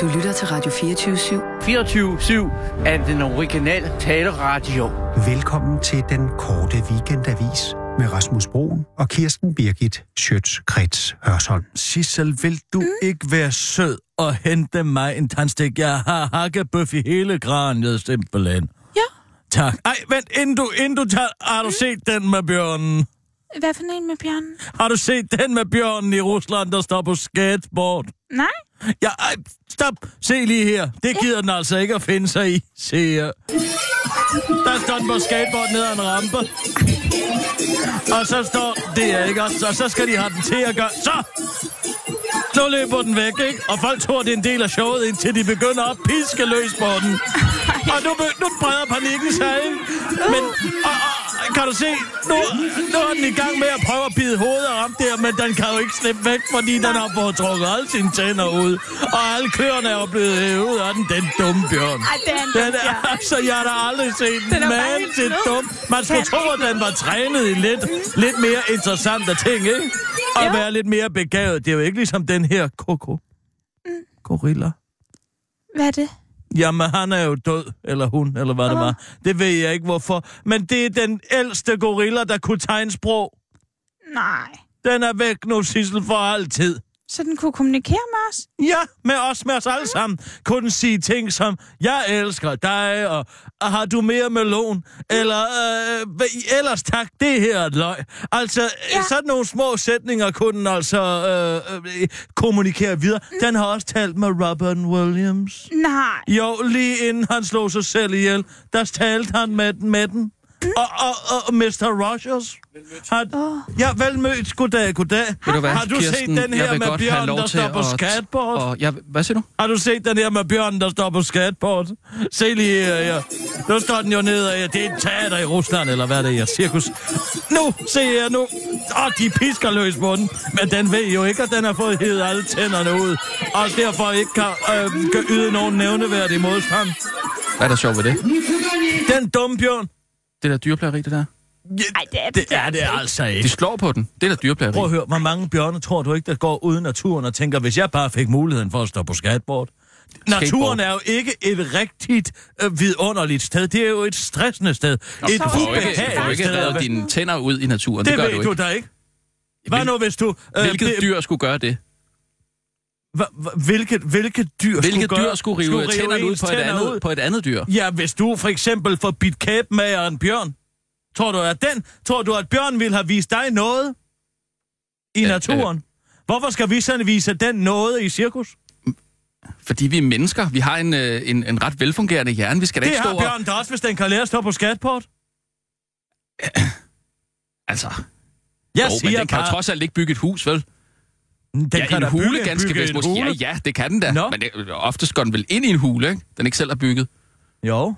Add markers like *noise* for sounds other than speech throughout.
Du lytter til Radio 24-7. 24-7 er den originale taleradio. Velkommen til den korte weekendavis med Rasmus Broen og Kirsten Birgit Schøtz-Krets Hørsholm. Sissel, vil du mm. ikke være sød og hente mig en tandstik? Jeg har hakkebøf i hele graniet, simpelthen. Ja. Tak. Ej, vent, inden du, inden du tager... Har du set den med bjørnen? Hvad for en med bjørnen? Har du set den med bjørnen i Rusland, der står på skateboard? Nej. Ja, ej, stop. Se lige her. Det gider den altså ikke at finde sig i. Se her. Der står den på skateboard ned ad en rampe. Og så står det er ikke også. Og så skal de have den til at gøre... Så! Så løber den væk, ikke? Og folk tror, det er en del af showet, indtil de begynder at piske løs på den. *laughs* Og nu, nu breder panikken sig, ikke? Men, og, og, kan du se, nu, nu er den i gang med at prøve at bide hovedet ham der, men den kan jo ikke slippe væk, fordi den har fået trukket alle sine tænder ud. Og alle køerne er jo blevet hævet ud af den, den dumme bjørn. Ej, det er en Den dum er, altså, jeg har da aldrig set Den bare man helt til dum. Man skulle tro, at den var trænet i lidt, lidt mere interessante ting, ikke? Og Ja. være lidt mere begavet. Det er jo ikke ligesom den her koko. Gorilla. Hvad er det? Jamen, han er jo død, eller hun, eller hvad det Åh. var. Det ved jeg ikke, hvorfor. Men det er den ældste gorilla, der kunne tegne sprog. Nej. Den er væk nu, Sissel, for altid. Så den kunne kommunikere med os? Ja, med os, med os alle sammen. Kunne den sige ting som, jeg elsker dig, og, har du mere melon? Eller, øh, ellers tak, det her er et løg. Altså, ja. Sådan nogle små sætninger kunne den altså øh, øh, kommunikere videre. Den har også talt med Robert Williams. Nej. Jo, lige inden han slog sig selv ihjel, der talte han med, med den. Og, og, og Mr. Rogers. Åh. Ja, vel mødt. Goddag, goddag. Ved du hvad, har du Kirsten, set den her med bjørnen, der står på at- skateboard? Og jeg, hvad siger du? Har du set den her med bjørnen, der står på skateboard? Se lige her, ja. Nu står den jo ned af, det er et teater i Rusland, eller hvad det er, cirkus. Nu, se her nu. Åh, de pisker løs på den. Men den ved jo ikke, at den har fået hævet alle tænderne ud. Og derfor ikke kan, øh, kan yde nogen nævneværdig modstand. Hvad er der sjovt ved det? Den dumme bjørn. Det der dyreplageri, det der? Ja, Ej, det er det, det er det altså De ikke. slår på den. Det er der dyreplageri. Prøv at høre, hvor mange bjørne tror du ikke, der går uden naturen og tænker, hvis jeg bare fik muligheden for at stå på skateboard? Naturen er jo ikke et rigtigt øh, vidunderligt sted. Det er jo et stressende sted. et Du får jo ikke, du får jo ubehageligt ikke sted. revet dine tænder ud i naturen. det Det, gør ved du du ikke. da ikke. Hvad nu, hvis du... Øh, Hvilket be- dyr skulle gøre det? Hvilket, hvilket dyr Hvilket skulle gøre, dyr skulle rive tænderne ud ens på et, tænder andet, ud? på et andet dyr? Ja, hvis du for eksempel får bidt kæb med en bjørn. Tror du, at den... Tror du, at bjørn ville have vist dig noget i Øh, naturen? Hvorfor skal vi sådan vise den noget i cirkus? Fordi vi er mennesker. Vi har en, øh, en, en ret velfungerende hjerne. Vi skal da Det ikke stå har og... bjørn da også, hvis den kan lære at stå på skateboard. *clears throat* Altså, Jeg jo, men siger den kan bare, trods alt ikke bygge et hus, vel? Den ja, kan en hule bygge- ganske bygge vist måske. Ja, hule. ja, det kan den da. Nå. Men det, oftest går den vel ind i en hule, ikke? Den ikke selv er bygget. Jo,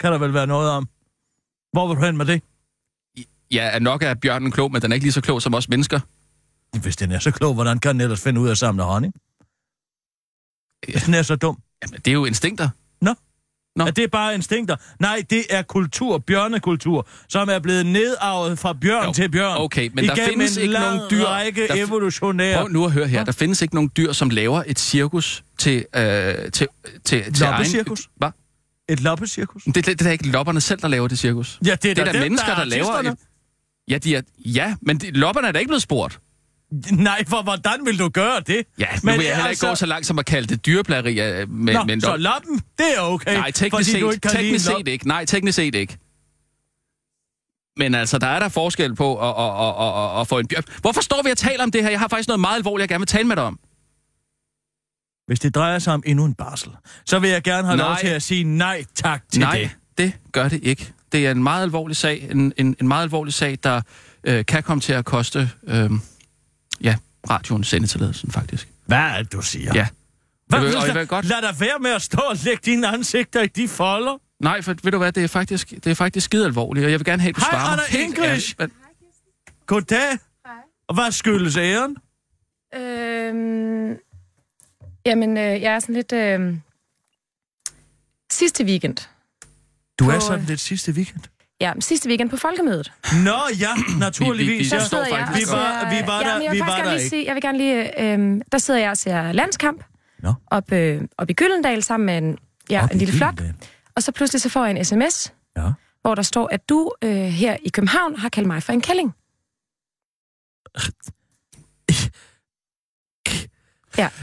kan der vel være noget om. Hvor vil du hen med det? Ja, nok er bjørnen klog, men den er ikke lige så klog som os mennesker. Hvis den er så klog, hvordan kan den ellers finde ud af at samle honning? Hvis den er så dum. Jamen, det er jo instinkter. Nå. Nå. Er det bare instinkter? Nej, det er kultur, bjørnekultur, som er blevet nedarvet fra bjørn Jo, til bjørn. okay, men der findes ikke nogen dyr, række der evolutionære... Prøv nu at høre her. Der findes ikke nogen dyr, som laver et cirkus til... Øh, til, til, til Loppecirkus? Hvad? Et loppecirkus? Det, det, det er da ikke lopperne selv, der laver det cirkus. Ja, det er, Det er da da dem, mennesker, der, der, er laver et... Ja, de er, ja, men de, lopperne er da ikke blevet spurgt. Nej, for hvordan vil du gøre det? Ja, nu Men vil jeg heller ikke altså- gå så langt som at kalde det dyreplageri. øh, Med, Nå, men så loppen, det er okay. Nej, teknisk set, ikke teknisk set ikke. Nej, teknisk set ikke. Men altså, der er der forskel på at, at, at, at, at få en bjørn. Hvorfor står vi og taler om det her? Jeg har faktisk noget meget alvorligt, jeg gerne vil tale med dig om. Hvis det drejer sig om endnu en barsel, så vil jeg gerne have Nej. lov til at sige nej tak til Nej, det. det gør det ikke. Det er en meget alvorlig sag, en, en, en meget alvorlig sag, der øh, kan komme til at koste, øh, ja, radioen sendetilladelsen faktisk. Hvad er det, du siger? Ja. Hvad, Jeg vil- vil, og vil godt- Lad dig være med at stå og lægge dine ansigter i de folder. Nej, for ved du hvad, det er faktisk, det er faktisk skide alvorligt, og jeg vil gerne have, at du Hej, svarer Anna English. Men- Goddag. Og hvad skyldes æren? Øhm, jamen, øh, jeg er sådan lidt... Øh, sidste weekend. Du er På, sådan øh, lidt sidste weekend. Ja, sidste weekend på Folkemødet. Nå ja, naturligvis. Vi- vi-. Der står sidder jeg faktisk- Vi var- vi var ja, der- jeg vi vil var der gerne lige ikke. se, jeg vil gerne lige... Øh, der sidder jeg og ser landskamp. Nå. op, øh, op i Gyldendal sammen med en, ja, Op en lille flok. Og så pludselig så får jeg en sms, Ja. hvor der står, at du øh, her i København har kaldt mig for en kælling. Ja, *clears throat*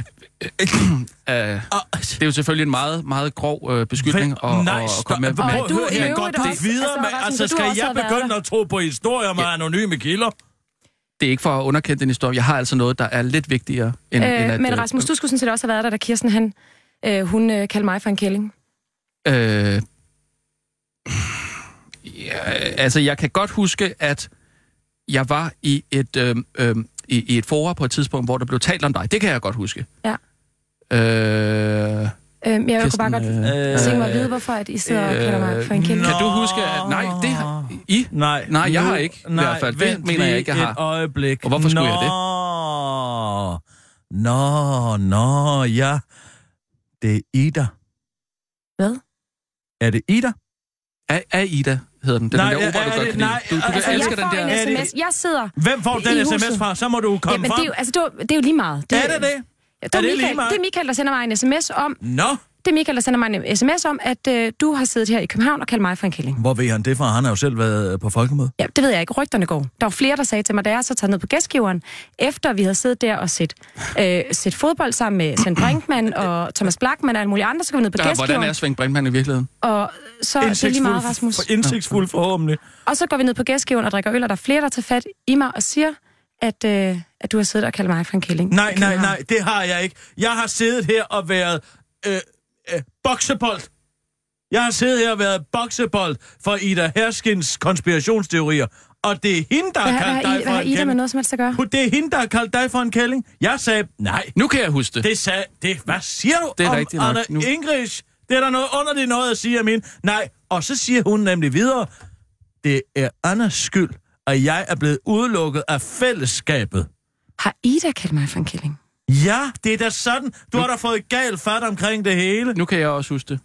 Øh, det er jo selvfølgelig en meget, meget grov øh, beskyldning at, at, Nej, at stop. komme med. Men, Og du Godt, også- det videre altså, altså, skal jeg begynde at tro på historier med Ja. anonyme kilder? det er ikke for at underkende den historie. Jeg har altså noget, der er lidt vigtigere end, end øh, at... men øh, Rasmus, du skulle sådan set også have været der, da Kirsten han, øh, hun øh, kaldte mig for en kælling. Øh, ja, altså, jeg kan godt huske, at jeg var i et, øh, øh, i, i et forum på et tidspunkt, hvor der blev talt om dig. Det kan jeg godt huske. Ja. Øh, Øh, men jeg kunne bare godt øh, tænke mig at vide, hvorfor at I sidder og kalder mig for en kælling. Kan du huske, at... Nej, det har I... Nej, Nej, jeg nu- har ikke, i nej, hvert fald. Det mener jeg ikke, jeg har. et øjeblik. Og hvorfor skulle jeg det? Nå, nå, ja. Det er Ida. Hvad? Er det Ida? Er, er Ida, hedder den. Det er Nej, den der er- opera, du er godt det- kan lide. nej, Du, du altså, elske jeg den får der... en det- sms. Jeg sidder... Hvem får den I sms huset. fra? Så må du komme Jamen, frem. det er, jo, altså, det, er, jo, det er jo lige meget. Er det det? Ja, det, Er det lige Michael, meget? det er Michael, der sender mig en sms om, Nå, det er Michael, der sender mig en sms om, at øh, du har siddet her i København og kaldt mig for en kælling. hvor ved han det fra? Han har jo selv været på folkemøde. Ja, det ved jeg ikke. Rygterne går. Der var flere, der sagde til mig, da jeg så taget ned på gæstgiveren, efter vi havde siddet der og set, øh, set fodbold sammen med Svend Brinkmann og Thomas Blackman og alle mulige andre, så går vi ned på Der, hvordan gæstgiveren. er Svend Brinkmann i virkeligheden? Og så det er lige meget, Rasmus. For indsigtsfuld forhåbentlig. Og så går vi ned på gæstgiveren og drikker øl, og der er flere, der tager fat i mig og siger, at, øh, at du har siddet og kaldt mig for en kælling. Nej, nej, nej, det har jeg ikke. Jeg har siddet her og været øh, øh, boksebold. Jeg har siddet her og været boksebold for Ida Herskins konspirationsteorier. Og det er hende, der Hvad, har hvad, kaldt dig for hvad har en I der med kælling. noget som helst at gøre? Det er hende, der har kaldt dig for en kælling. Jeg sagde, nej, Nu kan jeg huske det. det sagde, det, hvad siger du Det er om rigtigt nok. Anna Nu- Ingrids? Det er der noget underligt noget at sige af min. Nej, og så siger hun nemlig videre, det er Annas skyld, at jeg er blevet udelukket af fællesskabet. Har Ida kaldt mig for en kælling? Ja, det er da sådan. Du har da fået galt fat omkring det hele. Nu kan jeg også huske det.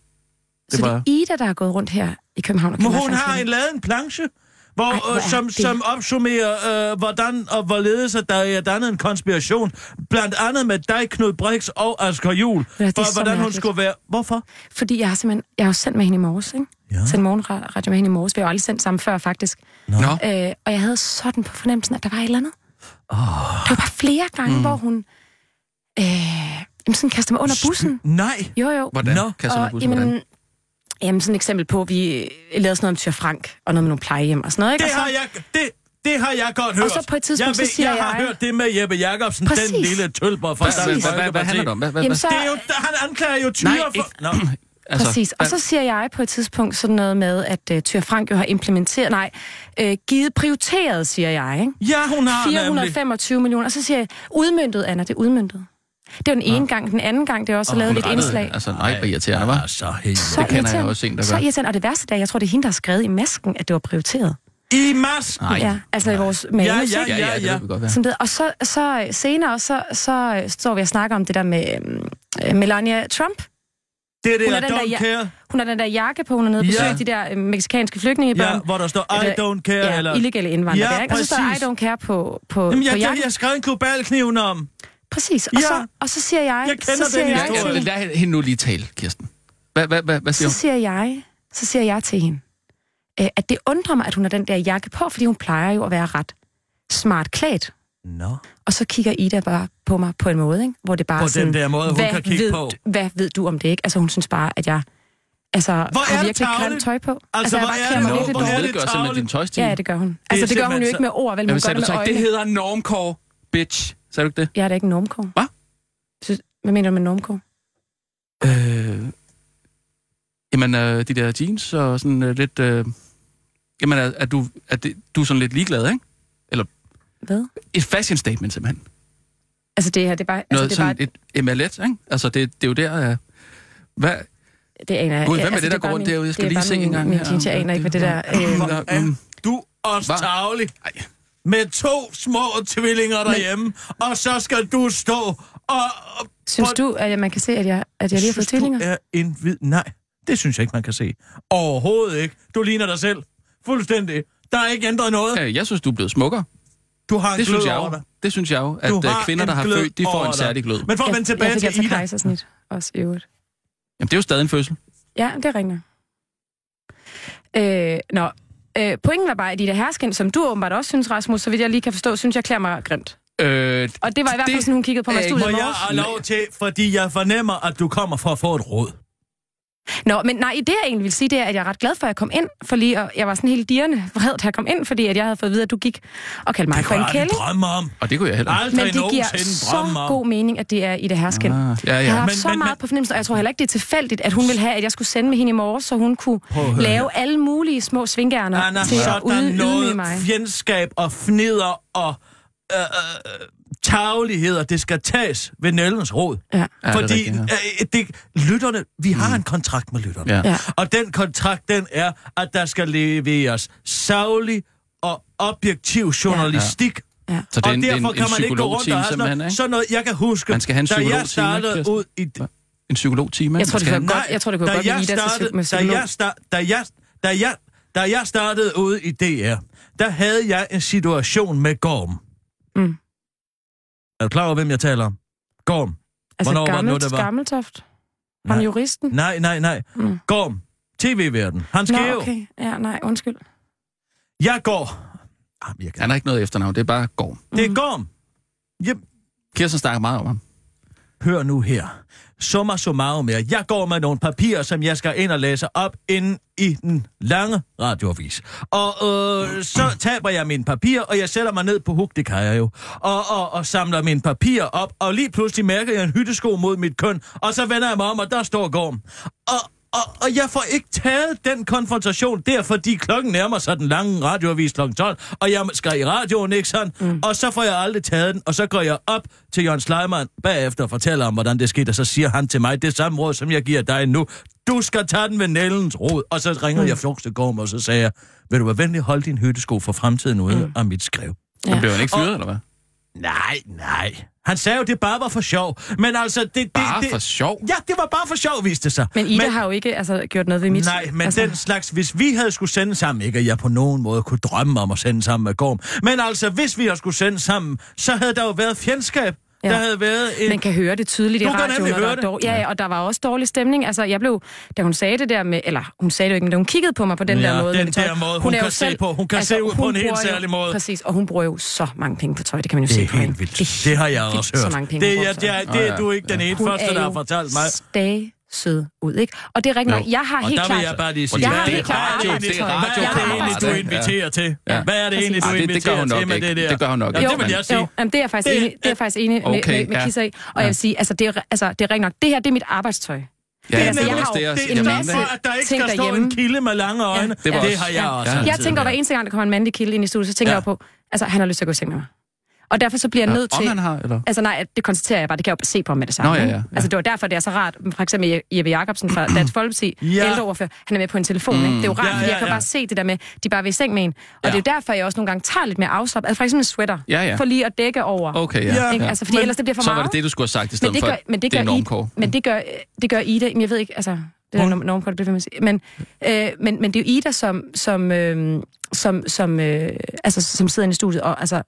Det så var- det er Ida, der har gået rundt her i København og Men hun har en, lavet en planche, hvor, Ej, er som, det- som opsummerer, øh, hvordan og hvorledes, at der er dannet en konspiration. Blandt andet med dig, Knud Brix og Asger Juhl. Ja, er for hvordan hun mærkeligt. skulle være... Hvorfor? Fordi jeg har simpelthen, jeg har jo sendt med hende i morges, ikke? Ja. Sendt morgenradio med hende i morges. Vi har jo aldrig sendt sammen før, faktisk. Nå. Øh, og jeg havde sådan på fornemmelsen, at der var et eller andet. Oh. Det var bare flere gange, mm. hvor hun øh, jamen sådan kastede mig under bussen. Nej. Jo, jo. Hvordan? Nå. Kan jeg så Og, huske, hvordan? jamen, jamen, sådan et eksempel på, at vi lavede sådan noget om Tyr Frank, og noget med nogle plejehjem og sådan noget, ikke? Det og så, har jeg... Det, det har jeg godt hørt. så på et tidspunkt, jeg så siger jeg... har jeg- hørt det med Jeppe Jacobsen, Præcis. den lille tølper fra Præcis. Dansk Hvad, hvad, handler det om? Hvad, hvad, Jamen, så, Det er jo, han anklager jo tyre Nej, for... Nå. *clears throat* Altså, Præcis. Og så siger jeg på et tidspunkt sådan noget med, at uh, Tyr Frank jo har implementeret, nej, uh, givet prioriteret, siger jeg, ikke? Ja, hun har nemlig... 425 millioner. Og så siger jeg, udmyndtet, Anna, det er udmyndtet. Det var den ene gang. Den anden gang, det er også oh, lavet et indslag. Altså, nej, hvor irriterende, var. så helt... Så det kender jeg også en, der Så gør. irriterende. Og det værste der, jeg tror, det er hende, der har skrevet i masken, at det var prioriteret. I masken. Nej. Ja, altså i vores manus, Ja? Ja, ja, det ja. godt være. Sådan det. Og så, så senere, så, så står vi og snakker om det der med øh, Melania Trump. Det er det, Hun er der den der don't ja- care. Hun har den der jakke på, hun er nede og Ja. besøger de der øh, meksikanske flygtningebørn. Ja, hvor der står, I don't care, ja, eller... illegale indvandrere. Ja, der, ikke? Og så står præcis. I don't care på, på, Jamen, på jeg, jeg, jakken. jeg skrev en globalkniven om. Præcis. Og, Ja. så, og så siger jeg... Jeg kender så siger den jeg, historie. Til- lad hende nu lige tale, Kirsten. Hvad, hvad, hvad, hvad siger så hun? siger jeg, så siger jeg til hende, øh, at det undrer mig, at hun har den der jakke på, fordi hun plejer jo at være ret smart klædt. Nå. Og så kigger Ida bare på mig på en måde, ikke? hvor det bare På sådan, den der måde, hun hvad kan kigge ved, på. Hvad ved du om det, ikke? Altså hun synes bare, at jeg altså, Hvor er har det virkelig grimt tøj på. Altså, jeg hvor bare er det hvor er det Det gør simpelthen din tøjstil. Ja, det gør hun. Altså, det gør hun jo ikke med ord, vel? Hun Jamen, gør det med så ikke, det hedder normkår, bitch. Sagde du ikke det? Jeg er da ikke en normkår. Hvad? Hvad mener du med normkår? Øh, jamen, øh, de der jeans og sådan øh, lidt... Øh, jamen, er, er, du, er det, du er sådan lidt ligeglad, ikke? Hvad? Et fashion statement, simpelthen. Altså det her, det er bare... Noget Altså, det er sådan bare et emalet, ikke? Altså, det, det er jo der... Øh, hvad? det aner jeg. Gud, hvad Ja, med altså, det, der er går rundt derude? Jeg skal lige se min- en gang Min her. jeans, jeg aner ikke, hvad det der... Øh, du også tavlig? Ej. Med to små tvillinger derhjemme, og så skal du stå og... Synes du, at jeg- man kan se, at jeg, at jeg lige har fået Synes du tvillinger? er en vid... Nej, det synes jeg ikke, man kan se. Overhovedet ikke. Du ligner dig selv. Fuldstændig. Der er ikke ændret noget. Øh, Jeg synes, du er blevet smukkere. Du har en Det synes glød jeg over dig. det synes jeg jo, at Du øh, har kvinder, der har født, de får en særlig glød. Men for at Jeg, vende jeg tilbage fik til altså Ida. også i øvrigt. Jamen, det er jo stadig en fødsel. Ja, det er rigtigt. Øh, nå, øh, pointen var bare, at Ida Hersken, som du åbenbart også synes, Rasmus, så vidt jeg lige kan forstå, synes jeg klæder mig grimt. Øh, Og det var i hvert fald sådan, hun kiggede på mig i er studiet Må jeg have lov til, fordi jeg fornemmer, at du kommer for at få et råd. Nå, men nej, det jeg egentlig vil sige, det er, at jeg er ret glad for, at jeg kom ind, fordi og jeg var sådan helt dirrende vred, da jeg kom ind, fordi at jeg havde fået at vide, at du gik og kaldte mig Det for en kunne jeg kælling. drømme om. og det kunne jeg heller ikke. Men det giver så om. god mening, at det er i det her skin. Ah, ja, Jeg har ja. Men- så men- meget men- på fornemmelsen, og jeg tror heller ikke, det er tilfældigt, at hun vil have, at jeg skulle sende med hende i morges, så hun kunne lave alle mulige små svingærner Anna, til at ude, ydmyge noget mig. fjendskab og fnider og øh, øh, tagligheder, det skal tages ved Nellens råd. Ja. Ja, det Fordi rigtigt, øh, det, lytterne, vi har en kontrakt med lytterne. Ja. Ja. Og den kontrakt, den er, at der skal leveres savlig og objektiv journalistik. Ja. Så det er og en, en, derfor en kan man ikke gå rundt og have sådan noget, ikke? sådan noget. Jeg kan huske, Man skal have en da jeg startede Kirsten. ud i... En psykologtime. Jeg tror, det kunne godt, jeg tror, det kunne da godt jeg startede, med da psykolog. jeg, start, da, jeg, da, jeg, da jeg startede ude i DR, der havde jeg en situation med Gorm. Mm. Er du klar over, hvem jeg taler om? Gorm. Altså Hvornår var det nu, gammelt, det var? Gammeltoft. Nej. juristen. Nej, nej, nej. Mm. Gorm. TV-verden. Han Nå, skrev, okay. Ja, nej, undskyld. jeg går... Jamen, jeg kan... Han har ikke noget efternavn, det er bare Gorm. Det er Gorm. Yep. Kirsten snakker meget om ham. Hør nu her. Summa summarum mere. Jeg går med nogle papirer, som jeg skal ind og læse op inden i den lange radioavis. Og øh, så taber jeg mine papirer, og jeg sætter mig ned på huk, det kan jeg jo. Og, og, og samler mine papirer op, og lige pludselig mærker jeg en hyttesko mod mit køn, og så vender jeg mig om, og der står Gorm. Og, og, og jeg får ikke taget den konfrontation der, fordi klokken nærmer sig den lange radioavis kl. 12, og jeg skal i radioen, ikke sådan? Mm. Og så får jeg aldrig taget den, og så går jeg op til Jørgen Sleiman bagefter og fortæller om, hvordan det skete, og så siger han til mig det samme råd, som jeg giver dig nu. Du skal tage den ved Nellens råd. Og så ringer mm. jeg Gorm, og så sagde jeg, vil du være venlig holde din hyttesko for fremtiden ude mm. af mit skrev? Ja. Ja. Blev han ikke fyret, Og- eller hvad? Nej, nej. Han sagde jo, det bare var for sjov. Men altså, det... det Bare det, for sjov. Ja, det var bare for sjov, viste det sig. Men Ida har jo ikke altså, gjort noget ved mit... Nej, men altså, den slags, hvis vi havde skulle sende sammen, ikke at jeg på nogen måde kunne drømme om at sende sammen med Gorm, men altså, hvis vi havde skulle sende sammen, så havde der jo været fjendskab. Ja. Der havde været en... Man kan høre det tydeligt Du i radioen, og der høre er det. dårlig, ja, ja, og der var også dårlig stemning. Altså, jeg blev, da hun sagde det der med, eller hun sagde det jo ikke, men da hun kiggede på mig på den Ja, der måde. den der måde, hun er jo kan se på. Hun kan se ud på hun en helt særlig måde. Præcis, og hun bruger jo så mange penge på tøj, det kan man jo Det se er på hende. helt vildt. Det har jeg også så hørt. mange penge, Det hun er, bruger på det er, er du ikke den ene Hun første, er der har fortalt mig. Stage sød ud, ikke? Og det er rigtigt. Jeg har Og helt der klart... vil jeg bare lige sige, Jeg hvad har er helt det, er radio- det, er er det radio- egentlig, du Ja. inviterer til? Ja. Hvad er det egentlig, du det- det inviterer til med ikke. det der? Det gør hun nok Ja, ikke, det vil men- jeg sige. Jo, jamen, det er jeg faktisk Det- enig, det er faktisk enig med, Okay, med, med ja. Kisser i. Og Ja. jeg vil sige, altså, det er, altså, det er rigtigt nok. Det her, det er mit arbejdstøj. Ja, Det er altså, jeg har jo det, jeg det, en er masse for, at der ikke skal stå en kilde med lange øjne. Det også- har jeg også. Ja. Jeg tænker, hver eneste gang, der kommer en mandlig kilde ind i studiet, så tænker Ja. jeg på, altså, han har lyst til at gå i seng med mig. Og derfor så bliver jeg nødt Om til... han har, eller? Altså nej, det konstaterer jeg bare, det kan jeg jo se på med det samme. Nå, ja, ja, ja. Altså det var derfor, det er så rart. For eksempel Jeppe Jacobsen fra Dansk Folkeparti, Ja. *clears throat* ja. ældreordfører, han er med på en telefon. Ikke? Det er jo rart, Ja, fordi ja, jeg kan ja. bare se det der med, de bare vil i seng med en. Og Ja. det er jo derfor, jeg også nogle gange tager lidt mere afslap. Altså for eksempel en sweater, Ja, ja. for lige at dække over. Okay, ja. Ja, Ikke? ja. Altså fordi Men- ellers det bliver for Så meget. var det det, du skulle have sagt i stedet men det for. gør, men det gør, er I, normkår. men det gør, det gør Ida, men jeg ved ikke, altså, det er norm- normkort, det man sige. Men, øh, men, men det er jo Ida, som, som, øh, som, som, øh, altså, som sidder inde i studiet og altså,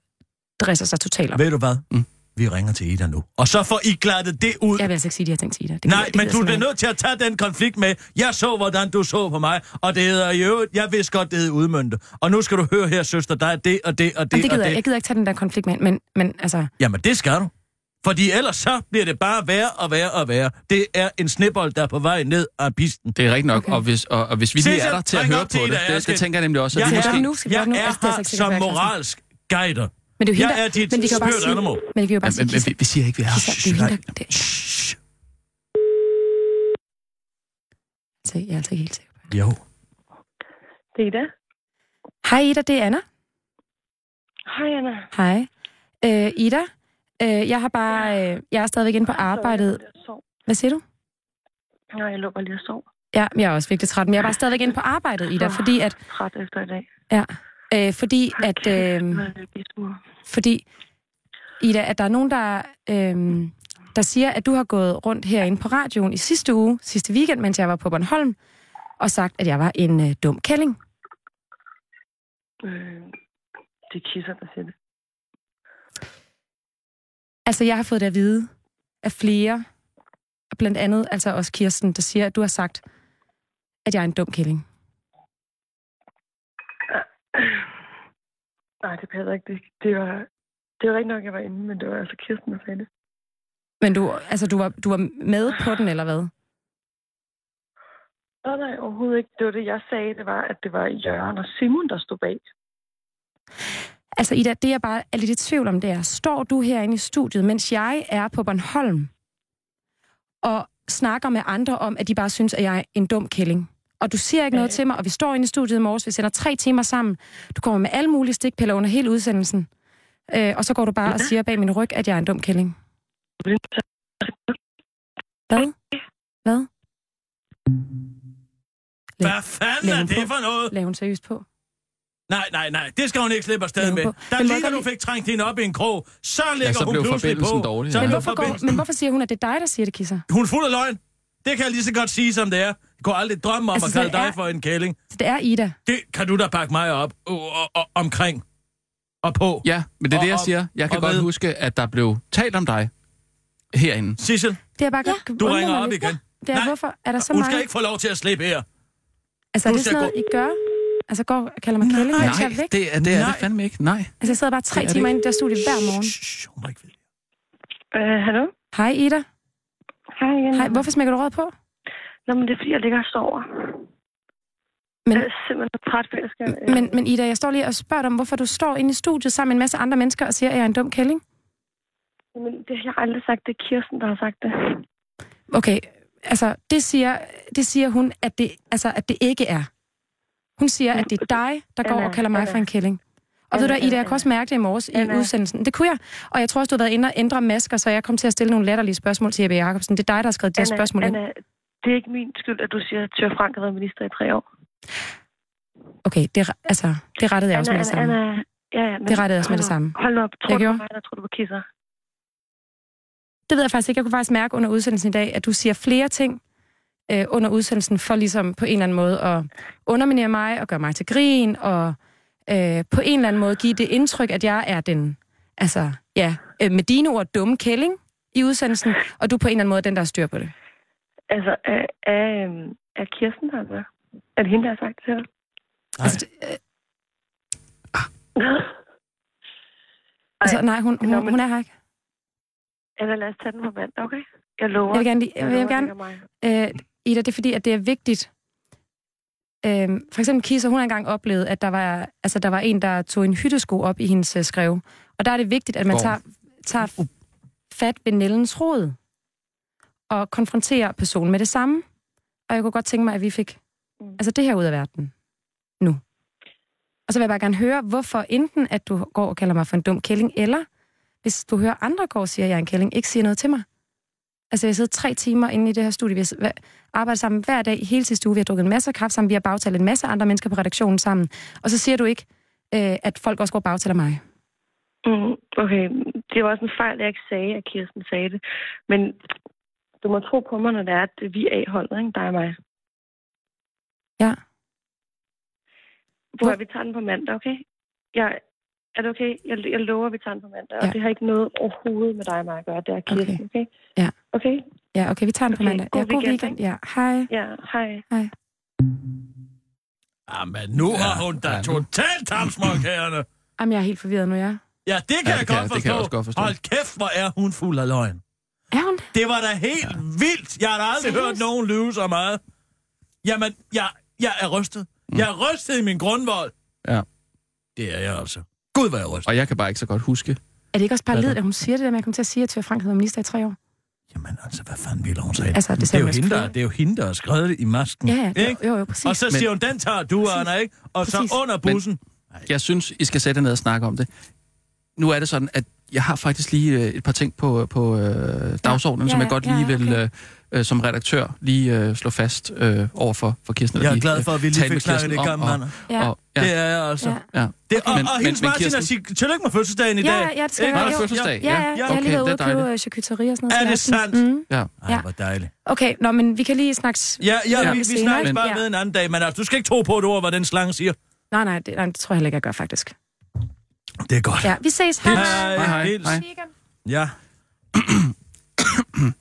dresser sig totalt op. Ved du hvad? Mm. Vi ringer til Ida nu. Og så får I glattet det ud. Jeg vil altså ikke sige de her ting til Ida. Det Nej, det men du jeg bliver nødt til at tage den konflikt med. Jeg så, hvordan du så på mig, og det hedder i øvrigt, jeg vidste godt, det hedder udmønte. Og nu skal du høre her, søster, der er det og det og det Og det gider og jeg. det. Jeg gider ikke tage den der konflikt med men, men altså... Jamen, det skal du. Fordi ellers så bliver det bare værre og værre og værre. Det er en snibbold, der er på vej ned af pisten. Det er rigtigt nok, Okay. og, hvis, og, og hvis vi lige er der til at høre på det, det, det tænker jeg nemlig også, at Jeg vi Skal måske... nu? Skal vi Jeg er Altså, er her altså sikkert, som jeg moralsk guider. Men det er jo hende, Jeg er dit men vi kan jo bare sige, animal. men vi kan jo bare sige, men vi, vi siger ikke, vi er her. Er Shh. jeg er altså ikke helt sikker på det. Jo. Det er det. Hej Ida, det er Anna. Hej, Anna. Hej. Øh, Ida, øh, jeg har bare... Øh, jeg er stadigvæk inde på arbejdet. Hvad siger du? Nej, jeg bare lige og sov. Ja, jeg er også virkelig træt, men jeg er bare stadigvæk inde på arbejdet, Ida, fordi at... Træt efter i dag. Ja, øh, fordi at... Øh, fordi, Ida, at der er nogen, der, øh, der siger, at du har gået rundt herinde på radioen i sidste uge, sidste weekend, mens jeg var på Bornholm, og sagt, at jeg var en øh, dum kælling. Øh, det er kisser, der siger det. Altså, jeg har fået det at vide af flere, blandt andet altså også Kirsten, der siger, at du har sagt, at jeg er en dum kælling. Nej, det passer ikke. Det, det var, det var rigtig nok, jeg var inde, men det var altså Kirsten, der sagde det. Men du, altså, du, var, du var med på den, eller hvad? Nej, nej, overhovedet ikke. Det var det, jeg sagde. Det var, at det var Jørgen og Simon, der stod bag. Altså, Ida, det jeg bare er lidt i tvivl om, det er, står du herinde i studiet, mens jeg er på Bornholm, og snakker med andre om, at de bare synes, at jeg er en dum kælling? Og du siger ikke noget til mig, og vi står inde i studiet i morges, vi sender tre timer sammen. Du kommer med alle mulige stikpiller under hele udsendelsen. Øh, og så går du bare og siger bag min ryg, at jeg er en dum kælling. Hvad? Hvad? Hvad fanden er det på. for noget? Lav hun seriøst på? Nej, nej, nej. Det skal hun ikke slippe afsted med. Der Men lige hvorfor da du fik trængt hende op i en krog, så ligger så hun blev pludselig på. dårlig, Så ja. Men hvorfor, går, men hvorfor siger hun, at det er dig, der siger det, Kisser? Hun er fuld af løgn. Det kan jeg lige så godt sige, som det er. Jeg kunne aldrig drømme om Altså, at kalde dig er- for en kælling. Så det er Ida. Det kan du da bakke mig op og, og, og, omkring og på. Ja, men det er Og- det, jeg siger. Jeg kan godt ved- huske, at der blev talt om dig herinde. Sissel, Det er bare godt kan du ringer mig op lidt. igen. Det er, Nej, hvorfor er der så Hun meget... skal ikke få lov til at slippe her. Altså, er Du det sådan noget, I gør? Altså, går og kalder mig kælling, mens jeg Nej, væk? det er det, er Nej. det fandme ikke. Nej. Altså, jeg sidder bare tre er timer inde i det der studie hver morgen. Shh, hun må ikke vide. Øh, hallo? Hej, Ida. Hej igen. Hej, hvorfor smækker du råd på? Nå, men det er, fordi jeg ligger og sover. Men, Jeg er simpelthen træt, for jeg skal... øh, men, men Ida, jeg står lige og spørger dig om, hvorfor du står inde i studiet sammen med en masse andre mennesker og siger, at jeg er en dum kælling. Men det har jeg aldrig sagt. Det er Kirsten, der har sagt det. Okay, altså, det siger, det siger hun, at det, altså, at det ikke er. Hun siger, at det er dig, der går og kalder mig for en kælling. Og ved du, Anna, Ida, jeg Anna, kunne også mærke det i morges i Anna. udsendelsen. Det kunne jeg. Og jeg tror også, du har været inde og ændre masker, så jeg kom til at stille nogle latterlige spørgsmål til Jeppe Jacobsen. Det er dig, der har skrevet de her spørgsmål ind. Anna, det er ikke min skyld, at du siger, at Tør Frank har været minister i tre år. Okay, det, altså, det rettede jeg også med det samme. Anna, ja, ja, men, Det rettede jeg også med det samme. Hold op. Tror Jeg du gjorde. mig, eller tror du på kisser? Det ved jeg faktisk ikke. Jeg kunne faktisk mærke under udsendelsen i dag, at du siger flere ting øh, under udsendelsen for ligesom på en eller anden måde at underminere mig og gøre mig til grin og øh, på en eller anden måde give det indtryk, at jeg er den, altså ja, øh, med dine ord, dumme kælling i udsendelsen, og du på en eller anden måde den, der styr på det. Altså, er, er, øhm, er Kirsten der med? Er det hende, der har sagt det til dig? Nej. Altså, det, øh, altså nej, hun, Nå, hun, men- hun er her ikke. Eller lad os tage den på mandag, okay? Jeg lover. Jeg vil gerne, lige, jeg vil lover, gerne er øh, Ida, det er fordi, at det er vigtigt. Øh, for eksempel Kisa, hun har engang oplevet, at der var, altså, der var en, der tog en hyttesko op i hendes øh, skrev. Og der er det vigtigt, at man tager, tager fat ved Nellens rod og konfronterer personen med det samme. Og jeg kunne godt tænke mig, at vi fik Mm. altså det her ud af verden nu. Og så vil jeg bare gerne høre, hvorfor enten, at du går og kalder mig for en dum kælling, eller hvis du hører andre går og siger, at jeg er en kælling, ikke siger noget til mig. Altså, jeg sidder tre timer inde i det her studie. Vi har arbejdet sammen hver dag i hele sidste uge. Vi har drukket en masse af kaffe sammen. Vi har bagtalt en masse andre mennesker på redaktionen sammen. Og så siger du ikke, øh, at folk også går og bagtaler mig. Mm, okay, det var også en fejl, jeg ikke sagde, at Kirsten sagde det. Men du må tro på mig, når det er, at vi er A-holdet, ikke? Dig og mig. Ja. Hvor Hvor- vi tager den på mandag, okay? Jeg, er det okay? Jeg, jeg lover, at vi tager den på mandag. Og Ja. det har ikke noget overhovedet med dig og mig at gøre. Det er Kirsten, okay? Ja. Okay? Ja, okay, vi tager den på Okay, mandag. god Ja, god weekend, weekend. Ja, hej. Ja, hej. Jamen, nu har hun da ja, totalt tamsmålkærerne. Jamen, jeg er helt forvirret nu, ja. Ja, det kan, Ja, jeg, det kan godt jeg- forstå. det kan jeg også godt forstå. Hold kæft, hvor er hun fuld af løgn. Er hun det? Det var da helt ja. vildt. Jeg har da aldrig Seriøst? hørt nogen lyve så meget. Jamen, jeg, jeg er rystet. Mm. Jeg er rystet i min grundvold. Ja. Det er jeg altså. Gud, hvor jeg. Og jeg kan bare ikke så godt huske. Er det ikke også bare Hvad led, så? at hun siger det der med, at til at sige, at Thyre Frank hedder minister i tre år? Jamen altså, hvad fanden ville hun sige? Altså, det det, er jo man hende, der, det er jo hende, der har skrevet det i masken. Ja, ja, ikke? jo, jo, jo, præcis. Og så Men- siger hun, den tager du, Anna, ikke? Og så Præcis. under bussen. Jeg synes, I skal sætte jer ned og snakke om det. Nu er det sådan, at jeg har faktisk lige øh, et par ting på, på øh, dagsordenen, Ja, som ja, jeg godt ja, lige vil okay. øh, øh, som redaktør lige øh, slå fast øh, over for, for Kirsten. Jeg er glad for, at vi lige fik snakket det Kirsten i om, gang, og- Anna. Ja. Og, ja, Det er jeg altså. Ja. ja. Det, og, Men- og men- hendes men Martin Kirsten- sige tillykke med fødselsdagen i Ja, dag. ja, det skal jeg Var fødselsdag? Ja, ja, jeg har okay, lige været ude det og købe charcuterie og sådan noget. Er det sandt? Mm. Ja. Ej, Ja. hvor dejligt. Okay, nå, men vi kan lige snakke... Ja, ja, Ja, vi, vi snakkes bare ja. med en anden dag, men altså, du skal ikke tro på et ord, hvad den slange siger. Nej, nej, det, nej, det tror jeg heller ikke, jeg gør, faktisk. Det er godt. Ja, vi ses. Hej. Hej, Hej, hej. Hils. Hej. Ja, *clears throat* *clears throat*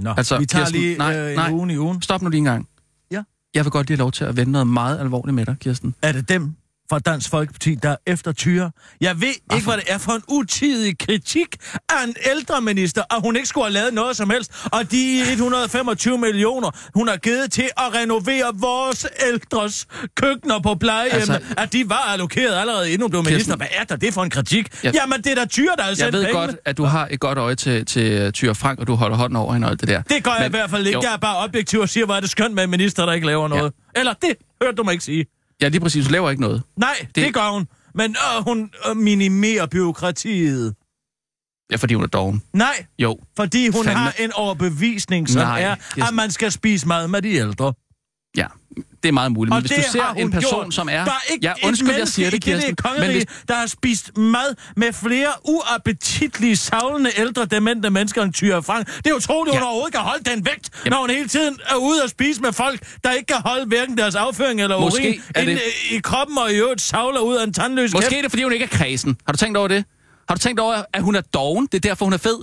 Nå, Altså, vi tager Kirsten, lige nej, øh, en nej. uge i ugen. Stop nu lige en gang. Ja. Jeg vil godt lige have lov til at vende noget meget alvorligt med dig, Kirsten. Er det dem fra Dansk Folkeparti, der er efter tyre? Jeg ved ikke, hvad det er for en utidig kritik af en ældre minister, at hun ikke skulle have lavet noget som helst, og de 125 millioner, hun har givet til at renovere vores ældres køkkener på plejehjemmene, Altså- at de var allokeret allerede inden hun blev minister. Kirsten- Hvad er der det for en kritik? Jeg- Jamen, det er da tyre, der har Jeg sendt ved pengene. godt, at du har et godt øje til, til Tyre Frank, og du holder hånden over hende og alt det der. Det gør jeg Men- i hvert fald ikke. Jo. Jeg er bare objektiv og siger, hvor er det skønt med en minister, der ikke laver noget. Eller det hørte du mig ikke sige. Ja, lige præcis. Du laver ikke noget. Nej, det, Det- det gør hun. Men øh, hun øh, minimerer byråkratiet. Ja, fordi hun er doven. Nej, Jo. fordi hun Fandme. har en overbevisning, som Nej, er, jeg- at man skal spise mad med de ældre. Ja, det er meget muligt. Men Og hvis det du ser en person, gjort. som er... Der er ikke ja, undskyld, jeg siger det, Kirsten. det kongerige, hvis, der har spist mad med flere uappetitlige, savlende, ældre, demente mennesker end Tyre Frank. Det er utroligt, ja. hun overhovedet kan holde den vægt, Jamen. når hun hele tiden er ude og spise med folk, der ikke kan holde hverken deres afføring eller Måske urin er det- i kroppen og i øvrigt savler ud af en tandløs Måske kæft. er det, fordi hun ikke er kredsen. Har du tænkt over det? Har du tænkt over, at hun er doven? Det er derfor, hun er fed.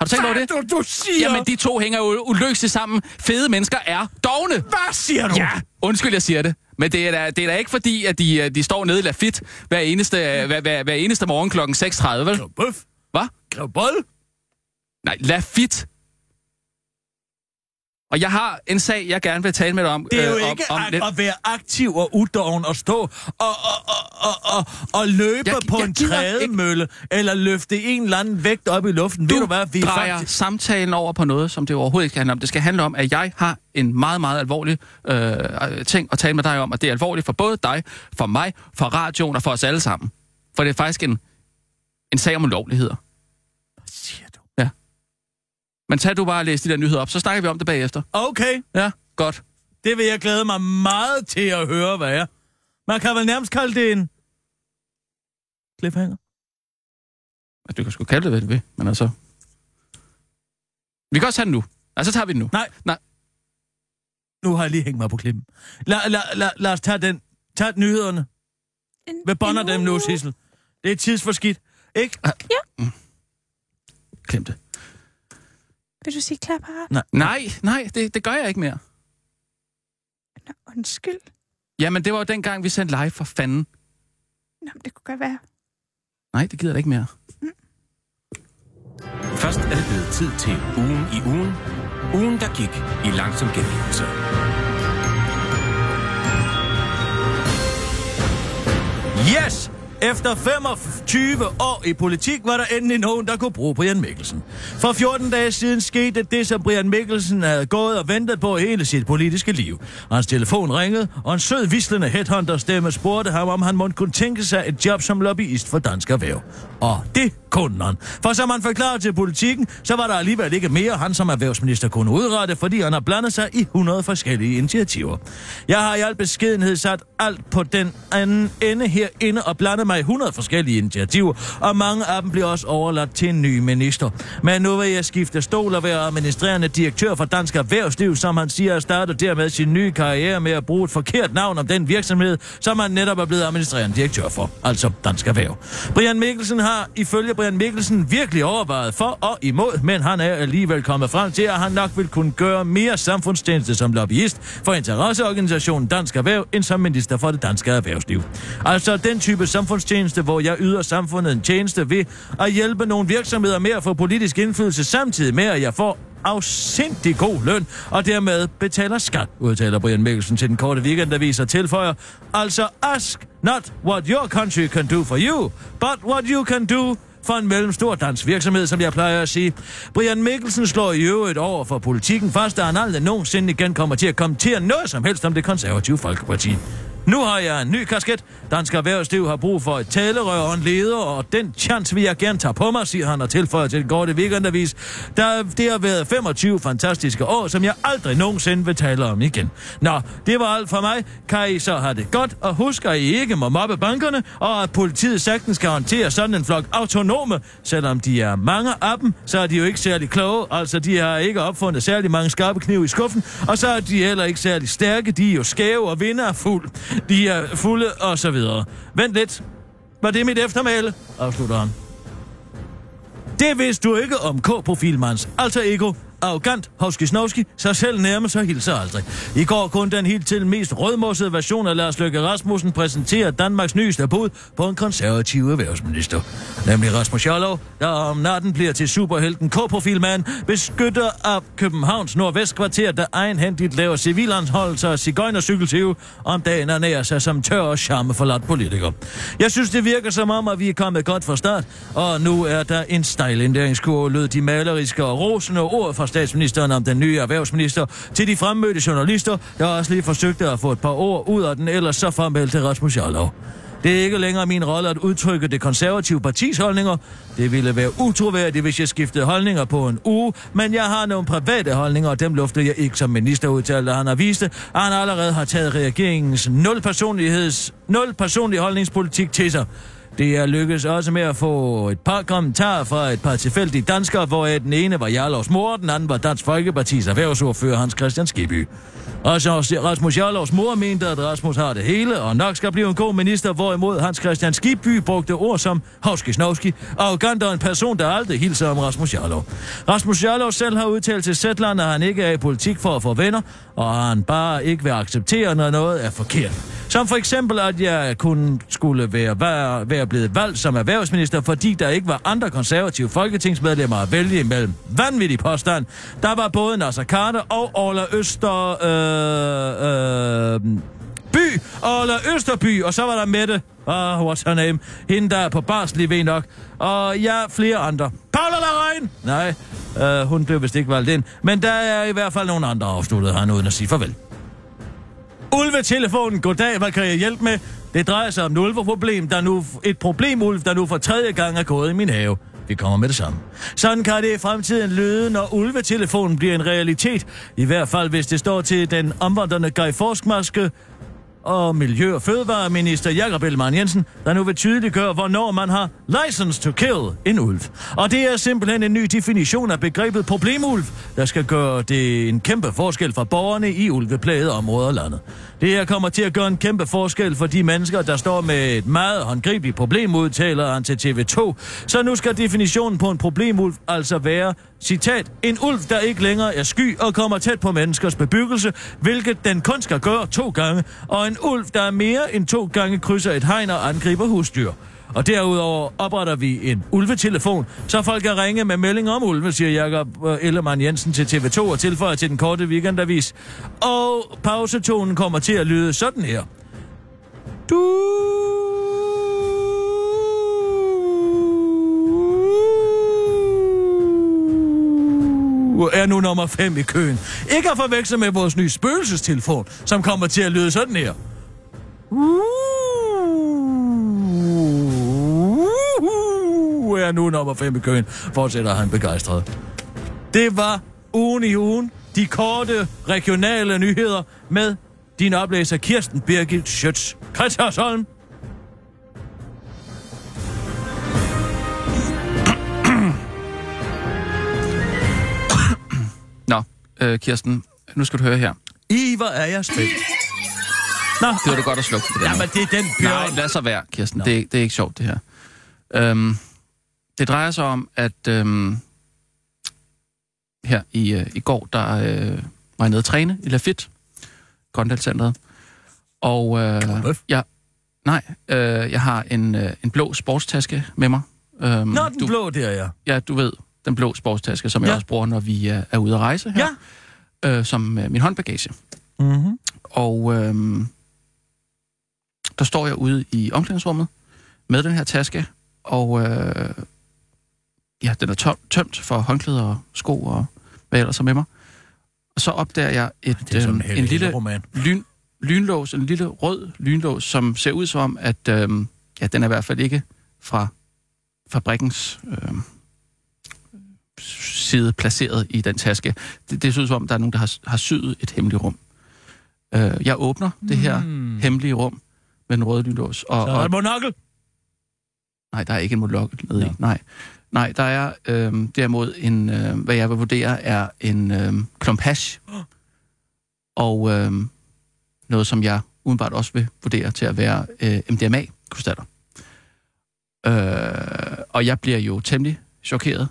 Har du tænkt over Hvad det? det, du siger? Jamen, de to hænger jo uløseligt sammen. Fede mennesker er dogne. Hvad siger du? Ja, undskyld, jeg siger det. Men det er da, det er da ikke fordi, at de, øh, de står nede i Lafitte hver eneste, hver, hver, hver eneste morgen klokken 6.30, vel? Grev bøf. Hvad? Grev bold. Nej, Lafitte. Og jeg har en sag, jeg gerne vil tale med dig om. Det er jo øh, ikke om, om at, være aktiv og udoven og stå og, og, og, og, og, og løbe Jeg- på jeg en trædemølle, eller løfte en eller anden vægt op i luften. Du Ved du hvad, vi er drejer faktisk... samtalen over på noget, som det overhovedet ikke skal handle om. Det skal handle om, at jeg har en meget, meget alvorlig øh, ting at tale med dig om, og det er alvorligt for både dig, for mig, for radioen og for os alle sammen. For det er faktisk en, en sag om ulovligheder. Men tag du bare og læs de der nyheder op, så snakker vi om det bagefter. Okay, Ja, godt. det vil jeg glæde mig meget til at høre, hvad er. Man kan vel nærmest kalde det en... Cliffhanger? Du kan sgu kalde det, hvad du vil, men altså... Vi kan også tage den nu. Altså, så tager vi den nu. Nej. Nej. Nu har jeg lige hængt mig på klippen. Lad, lad, lad, lad os tage den. Tag nyhederne. En, Hvad bonder dem nu. Sissel? Det er tidsforskidt. Ikke? Glem det. Vil du sige klapparat? Nej, nej, det, det gør jeg ikke mere. Nå, undskyld. Jamen, det var jo dengang, vi sendte live for fanden. Nå, men det kunne godt være. Nej, det gider jeg ikke mere. Først er det blevet tid til ugen i ugen. Ugen, der gik i langsom gengivelse. Yes! Efter 25 år i politik var der endelig nogen, der kunne bruge Brian Mikkelsen. For 14 dage siden skete det, som Brian Mikkelsen havde gået og ventet på hele sit politiske liv. Hans telefon ringede, og en sød vislende headhunter-stemme spurgte ham, om han måtte kunne tænke sig et job som lobbyist for Dansk Erhverv. Og det kunne han. For som han forklarede til politikken, så var der alligevel ikke mere, han som erhvervsminister kunne udrette, fordi han har blandet sig i 100 forskellige initiativer. Jeg har i al beskedenhed sat alt på den anden ende herinde og blandet mig 100 forskellige initiativer, og mange af dem bliver også overladt til en ny minister. Men nu vil jeg skifte stol og være administrerende direktør for Dansk Erhvervsliv, som han siger, er starter dermed sin nye karriere med at bruge et forkert navn om den virksomhed, som han netop er blevet administrerende direktør for, altså Dansk Erhverv. Brian Mikkelsen har ifølge Brian Mikkelsen virkelig overvejet for og imod, men han er alligevel kommet frem til, at han nok vil kunne gøre mere samfundstjeneste som lobbyist for interesseorganisationen Dansk Erhverv, end som minister for det danske erhvervsliv. Altså den type samfundstjeneste, hvor jeg yder samfundet en tjeneste ved at hjælpe nogle virksomheder med at få politisk indflydelse, samtidig med, at jeg får afsindig god løn, og dermed betaler skat, udtaler Brian Mikkelsen til den korte weekendavis og tilføjer, altså ask not what your country can do for you, but what you can do for en mellemstor dansk virksomhed, som jeg plejer at sige. Brian Mikkelsen slår i øvrigt over for politikken fast, da han aldrig nogensinde igen kommer til at kommentere noget som helst om det konservative Folkeparti. Nu har jeg en ny kasket. Dansk Erhvervsliv har brug for et talerør og en leder, og den chance vil jeg gerne tage på mig, siger han og tilføjer til den korte weekendavis. Der, det har været 25 fantastiske år, som jeg aldrig nogensinde vil tale om igen. Nå, det var alt for mig. Kan I så have det godt, og husk, at I ikke må mobbe bankerne, og at politiet sagtens skal håndtere sådan en flok autonome. Selvom de er mange af dem, så er de jo ikke særlig kloge. Altså, de har ikke opfundet særlig mange skarpe knive i skuffen, og så er de heller ikke særlig stærke. De er jo skæve og vinder fuld. De er fulde og så videre. Vent lidt. Var det mit eftermæle? Afslutter han. Det vidste du ikke om K-profilmands alter ego, arrogant, hovski snovski, sig selv nærmest og hilser aldrig. I går kunne den helt til mest rødmossede version af Lars Løkke Rasmussen præsentere Danmarks nyeste bud på en konservativ erhvervsminister. Nemlig Rasmus Jarlov, der om natten bliver til superhelten K-profilmand, beskytter af Københavns nordvestkvarter, der egenhændigt laver civilanholdelser og cigøjnercykeltyve, om dagen ernærer sig som tør og charmeforladt politiker. Jeg synes, det virker som om, at vi er kommet godt fra start, og nu er der en stejl lød de maleriske og rosende ord fra statsministeren om den nye erhvervsminister til de fremmødte journalister, der også lige forsøgte at få et par ord ud af den ellers så fremmeldte Rasmus Jarlov. Det er ikke længere min rolle at udtrykke det konservative partis holdninger. Det ville være utroværdigt, hvis jeg skiftede holdninger på en uge, men jeg har nogle private holdninger, og dem lufter jeg ikke som minister udtalte. Han har vist, at han allerede har taget regeringens nul personligheds, nul personlig holdningspolitik til sig. Det er lykkedes også med at få et par kommentarer fra et par tilfældige danskere, hvor den ene var Jarlovs mor, den anden var Dansk Folkepartis erhvervsordfører Hans Christian Skibby. Og så Rasmus Jarlovs mor mente, at Rasmus har det hele, og nok skal blive en god minister, hvorimod Hans Christian Skibby brugte ord som Havski Snovski, arrogant og en person, der aldrig hilser om Rasmus Jarlov. Rasmus Jarlov selv har udtalt til Sætland, at han ikke er i politik for at få venner, og han bare ikke vil acceptere, når noget er forkert. Som for eksempel, at jeg kun skulle være, være, være blevet valgt som erhvervsminister, fordi der ikke var andre konservative folketingsmedlemmer at vælge imellem. Vanvittig påstand. Der var både Nasser Carter og Orla Øster... Øh, øh, By, Orla Østerby, og så var der Mette, oh, what's her name, hende der er på barsel i nok, og ja, flere andre. Paula Larein! Nej, øh, hun blev vist ikke valgt ind, men der er i hvert fald nogle andre afsluttet han uden at sige farvel. Ulvetelefonen, goddag, hvad kan jeg hjælpe med? Det drejer sig om et ulveproblem, der nu, et problem, Ulv, der nu for tredje gang er gået i min have. Vi kommer med det samme. Sådan kan det i fremtiden lyde, når ulvetelefonen bliver en realitet. I hvert fald, hvis det står til den omvandrende Guy Forskmaske og Miljø- og Fødevareminister Jakob Ellemann Jensen, der nu vil tydeliggøre, hvornår man har license to kill en ulv. Og det er simpelthen en ny definition af begrebet problemulv, der skal gøre det en kæmpe forskel for borgerne i ulveplagede områder af landet. Det her kommer til at gøre en kæmpe forskel for de mennesker, der står med et meget håndgribeligt problem, udtaler han til TV2. Så nu skal definitionen på en problemulv altså være, citat, en ulv, der ikke længere er sky og kommer tæt på menneskers bebyggelse, hvilket den kun skal gøre to gange, og en ulv, der er mere end to gange krydser et hegn og angriber husdyr. Og derudover opretter vi en ulvetelefon, så folk kan ringe med melding om ulve, siger Jakob øh, Ellemann Jensen til TV2 og tilføjer til den korte weekendavis. Og pausetonen kommer til at lyde sådan her. Du er nu nummer 5 i køen. Ikke at forveksle med vores nye spøgelsestelefon, som kommer til at lyde sådan her. Uh. Er nu nummer 5 i køen, fortsætter han begejstret. Det var ugen i ugen, de korte regionale nyheder med din oplæser Kirsten Birgit Schøtz. Kretsholm. Nå, øh, Kirsten, nu skal du høre her. I, hvor er jeg spændt. Nå. Det var det godt at slukke for det Jamen, det er den bjørn. Nej, lad så være, Kirsten. Det, det er ikke sjovt, det her. Øhm, det drejer sig om, at øhm, her i, øh, i går, der øh, var jeg nede at træne i Lafitte, Grøndalcenteret. Og øh, jeg, nej, øh, jeg har en, øh, en blå sportstaske med mig. Øhm, Nå, den du, blå der, ja. Ja, du ved, den blå sportstaske, som ja. jeg også bruger, når vi er, er ude at rejse her. Ja. Øh, som øh, min håndbagage. Mm-hmm. Og øh, der står jeg ude i omklædningsrummet med den her taske, og øh, ja, den er tøm, tømt for håndklæder og sko og hvad ellers er med mig. Og så opdager jeg et, er øh, en, en lille roman. lyn, lynlås, en lille rød lynlås, som ser ud som om, at øh, ja, den er i hvert fald ikke fra fabrikkens øh, side placeret i den taske. Det, det ser ud som om, der er nogen, der har, har syet et hemmeligt rum. Øh, jeg åbner det her Mm. hemmelige rum med den røde lynlås. Og, Så er det monokkel. Nej, der er ikke en monokkel nede i. Nej. Nej, der er øh, derimod en, øh, hvad jeg vil vurdere, er en øh, klump hash. *gasps* Og øh, noget, som jeg udenbart også vil vurdere til at være øh, MDMA-krystaller. Øh, og jeg bliver jo temmelig chokeret.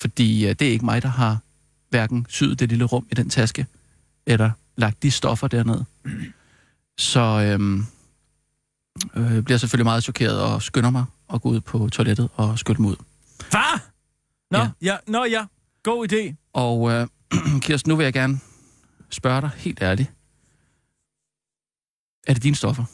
Fordi øh, det er ikke mig, der har hverken syet det lille rum i den taske, eller lagt de stoffer derned. *clears throat* Så øh, øh, bliver selvfølgelig meget chokeret og skynder mig at gå ud på toilettet og skylle mig ud. Far! Nå, Ja. ja. nå ja. God idé. Og øh, *clears throat* Kirsten, nu vil jeg gerne spørge dig helt ærligt. Er det dine stoffer?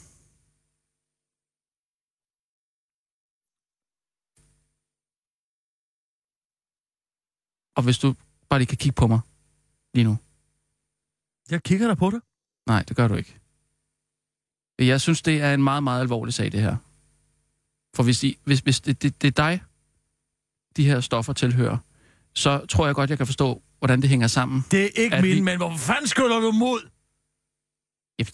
Og hvis du bare lige kan kigge på mig lige nu. Jeg kigger der på det. Nej, det gør du ikke. Jeg synes, det er en meget, meget alvorlig sag, det her. For hvis, I, hvis, hvis det, det, det er dig, de her stoffer tilhører, så tror jeg godt, jeg kan forstå, hvordan det hænger sammen. Det er ikke At min, vi- men hvor fanden skylder du mod?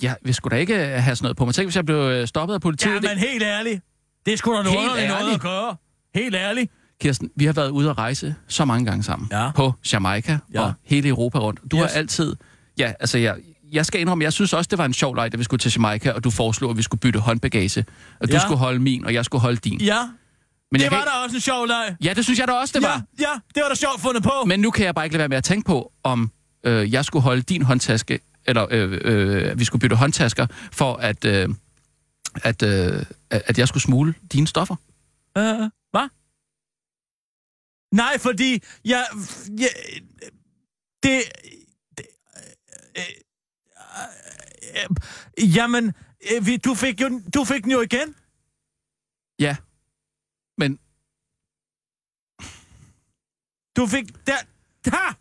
Jeg, vil sgu da ikke have sådan noget på mig. Tænk, hvis jeg blev øh, stoppet af politiet. Ja, men helt ærligt. Det er sgu da noget Helt noget at gøre. Helt ærligt. Kirsten, vi har været ude at rejse så mange gange sammen. Ja. På Jamaica Ja. og hele Europa rundt. Du Yes. har altid... Ja, altså jeg, jeg skal indrømme, jeg synes også, det var en sjov leg, da vi skulle til Jamaica, og du foreslog, at vi skulle bytte håndbagage. Og du Ja. skulle holde min, og jeg skulle holde din. Ja, Men det var kan... da også en sjov leg. Ja, det synes jeg da også, det ja, var. ja, det var da sjovt fundet på. Men nu kan jeg bare ikke lade være med at tænke på, om øh, jeg skulle holde din håndtaske, eller øh, øh, vi skulle bytte håndtasker, for at, øh, at, øh, at at jeg skulle smule dine stoffer. Øh, hvad? Nej, fordi jeg... jeg det... det øh, øh, øh, jamen, øh, vi- du fik, jo, du fik den jo igen. Ja, men Du fik... Der, ha!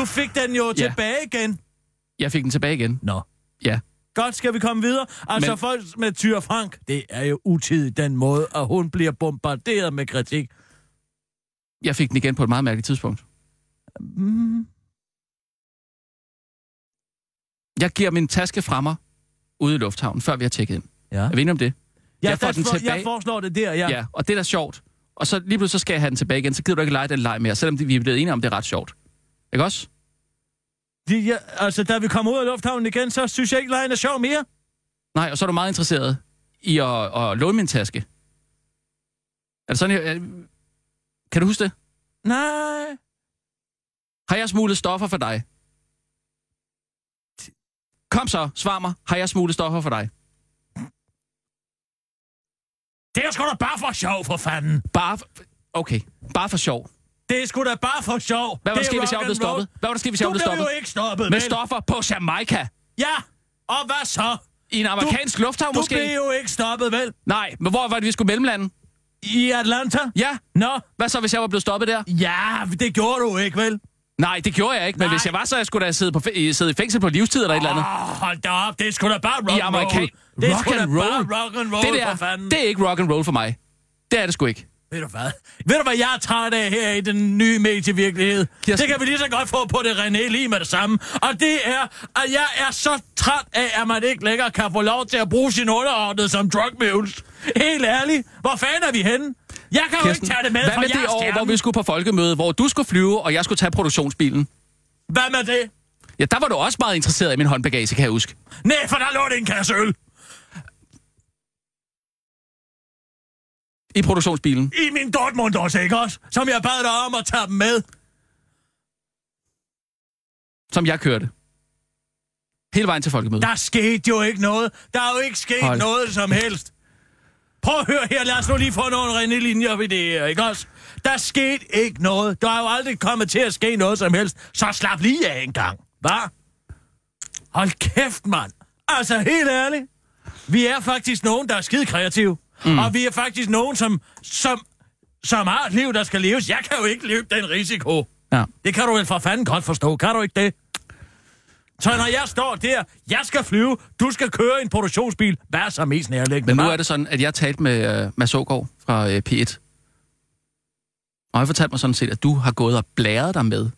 Du fik den jo Ja. tilbage igen. jeg fik den tilbage igen. Nå. Ja. Godt, skal vi komme videre? Altså, Men- folk med Tyre Frank, det er jo utidigt den måde, at hun bliver bombarderet med kritik. Jeg fik den igen på et meget mærkeligt tidspunkt. Mm. Jeg giver min taske fra mig ude i lufthavnen, før vi har tjekket ind. Ja. Er vi enige om det? Ja, Jeg får den for, tilbage. jeg foreslår det der, ja. Ja. ja. Og det er da sjovt. Og så lige pludselig så skal jeg have den tilbage igen, så gider du ikke lege den leg mere, selvom vi er blevet enige om, det er ret sjovt. Ikke også? De, ja altså, da vi kommer ud af lufthavnen igen, så synes jeg ikke, lejen er sjov mere. Nej, og så er du meget interesseret i at, at låne min taske. Er det sådan, jeg, kan du huske det? Nej. Har jeg smuglet stoffer for dig? Kom så, svar mig. Har jeg smuglet stoffer for dig? Det er sgu da bare for sjov, for fanden. Bare for, okay, bare for sjov. Det er sgu da bare for sjov. Hvad var der er sket, hvis jeg roll. stoppet? Hvad var der sket, hvis jeg Du var blevet blev stoppet? jo ikke stoppet, Med vel? stoffer på Jamaica. Ja, og hvad så? I en amerikansk lufthavn Du måske? blev jo ikke stoppet, vel? Nej, men hvor var det, vi skulle mellemlande? I Atlanta? Ja. Nå, Hvad så, hvis jeg var blevet stoppet der? ja, det gjorde du ikke, vel? Nej, det gjorde jeg ikke, men Nej. hvis jeg var, så jeg skulle da sidde, på, i- sidde i fængsel på livstid eller et eller andet. Hold da op, det er sgu da bare rock I amerikan... Det er rock sgu da and bare roll. rock and roll, det der, det er ikke rock and roll for mig. Det er det sgu ikke. Ved du hvad? Ved du, hvad jeg er træt af her i den nye medievirkelighed? Kirsten- Det kan vi lige så godt få på det René lige med det samme. Og det er, at jeg er så træt af, at man ikke længere kan få lov til at bruge sin underordnede som drug mules. Helt ærligt. Hvor fanden er vi henne? Jeg kan jo ikke tage det med hvad med det år, stjerne. hvor vi skulle på folkemøde, hvor du skulle flyve, og jeg skulle tage produktionsbilen? Hvad med det? Ja, der var du også meget interesseret i min håndbagage, kan jeg huske. Nej, for der lå det en kasse øl. I produktionsbilen. I min Dortmund også, ikke også? Som jeg bad dig om at tage dem med. som jeg kørte. Hele vejen til folkemødet. Der skete jo ikke noget. Der er jo ikke sket Hold. noget som helst. Prøv at høre her, lad os nu lige få nogle rene linjer ved det her, ikke også? Der skete ikke noget. Der er jo aldrig kommet til at ske noget som helst. Så slap lige af en gang, hva? Hold kæft, mand. Altså, helt ærligt. Vi er faktisk nogen, der er skide kreative. Mm. Og vi er faktisk nogen, som, som, som har et liv, der skal leves. Jeg kan jo ikke løbe den risiko. Ja. Det kan du vel for fanden godt forstå. Kan du ikke det? Så når jeg står der, jeg skal flyve, du skal køre en produktionsbil, hvad er så mest nærliggende? Men nu er det sådan, at jeg talte med uh, Mads Ågaard fra uh, P1. Og han fortalte mig sådan set, at du har gået og blæret dig med,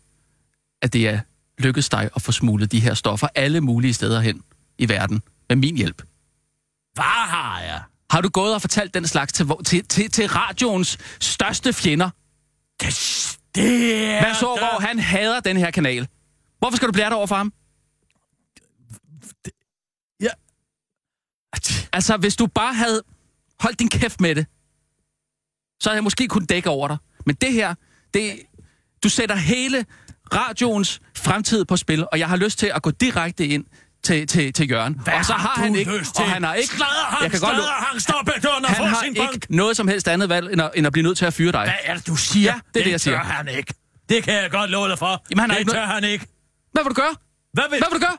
at det er lykkedes dig at få smuglet de her stoffer alle mulige steder hen i verden med min hjælp. Hvad har jeg? Har du gået og fortalt den slags til, til, til, til radioens største fjender? Det, det er... Mads Ågaard, han hader den her kanal. Hvorfor skal du blære dig over for ham? Ja. Altså, hvis du bare havde holdt din kæft med det, så havde jeg måske kunnet dække over dig. Men det her, Det, du sætter hele radioens fremtid på spil, og jeg har lyst til at gå direkte ind til, til, til Jørgen. Hvad og så har har han ikke, og han har ikke, Sladderhang, jeg kan godt lo- sladderhang, stop et døren og han har sin ikke bank. noget som helst andet valg, end at, end at blive nødt til at fyre dig. Hvad er det, du siger? Ja, det er det, jeg siger. han ikke. Det kan jeg godt love dig for. Jamen, han det ikke tør noget- han ikke. Hvad vil du gøre? Hvad vil, Hvad vil du gøre?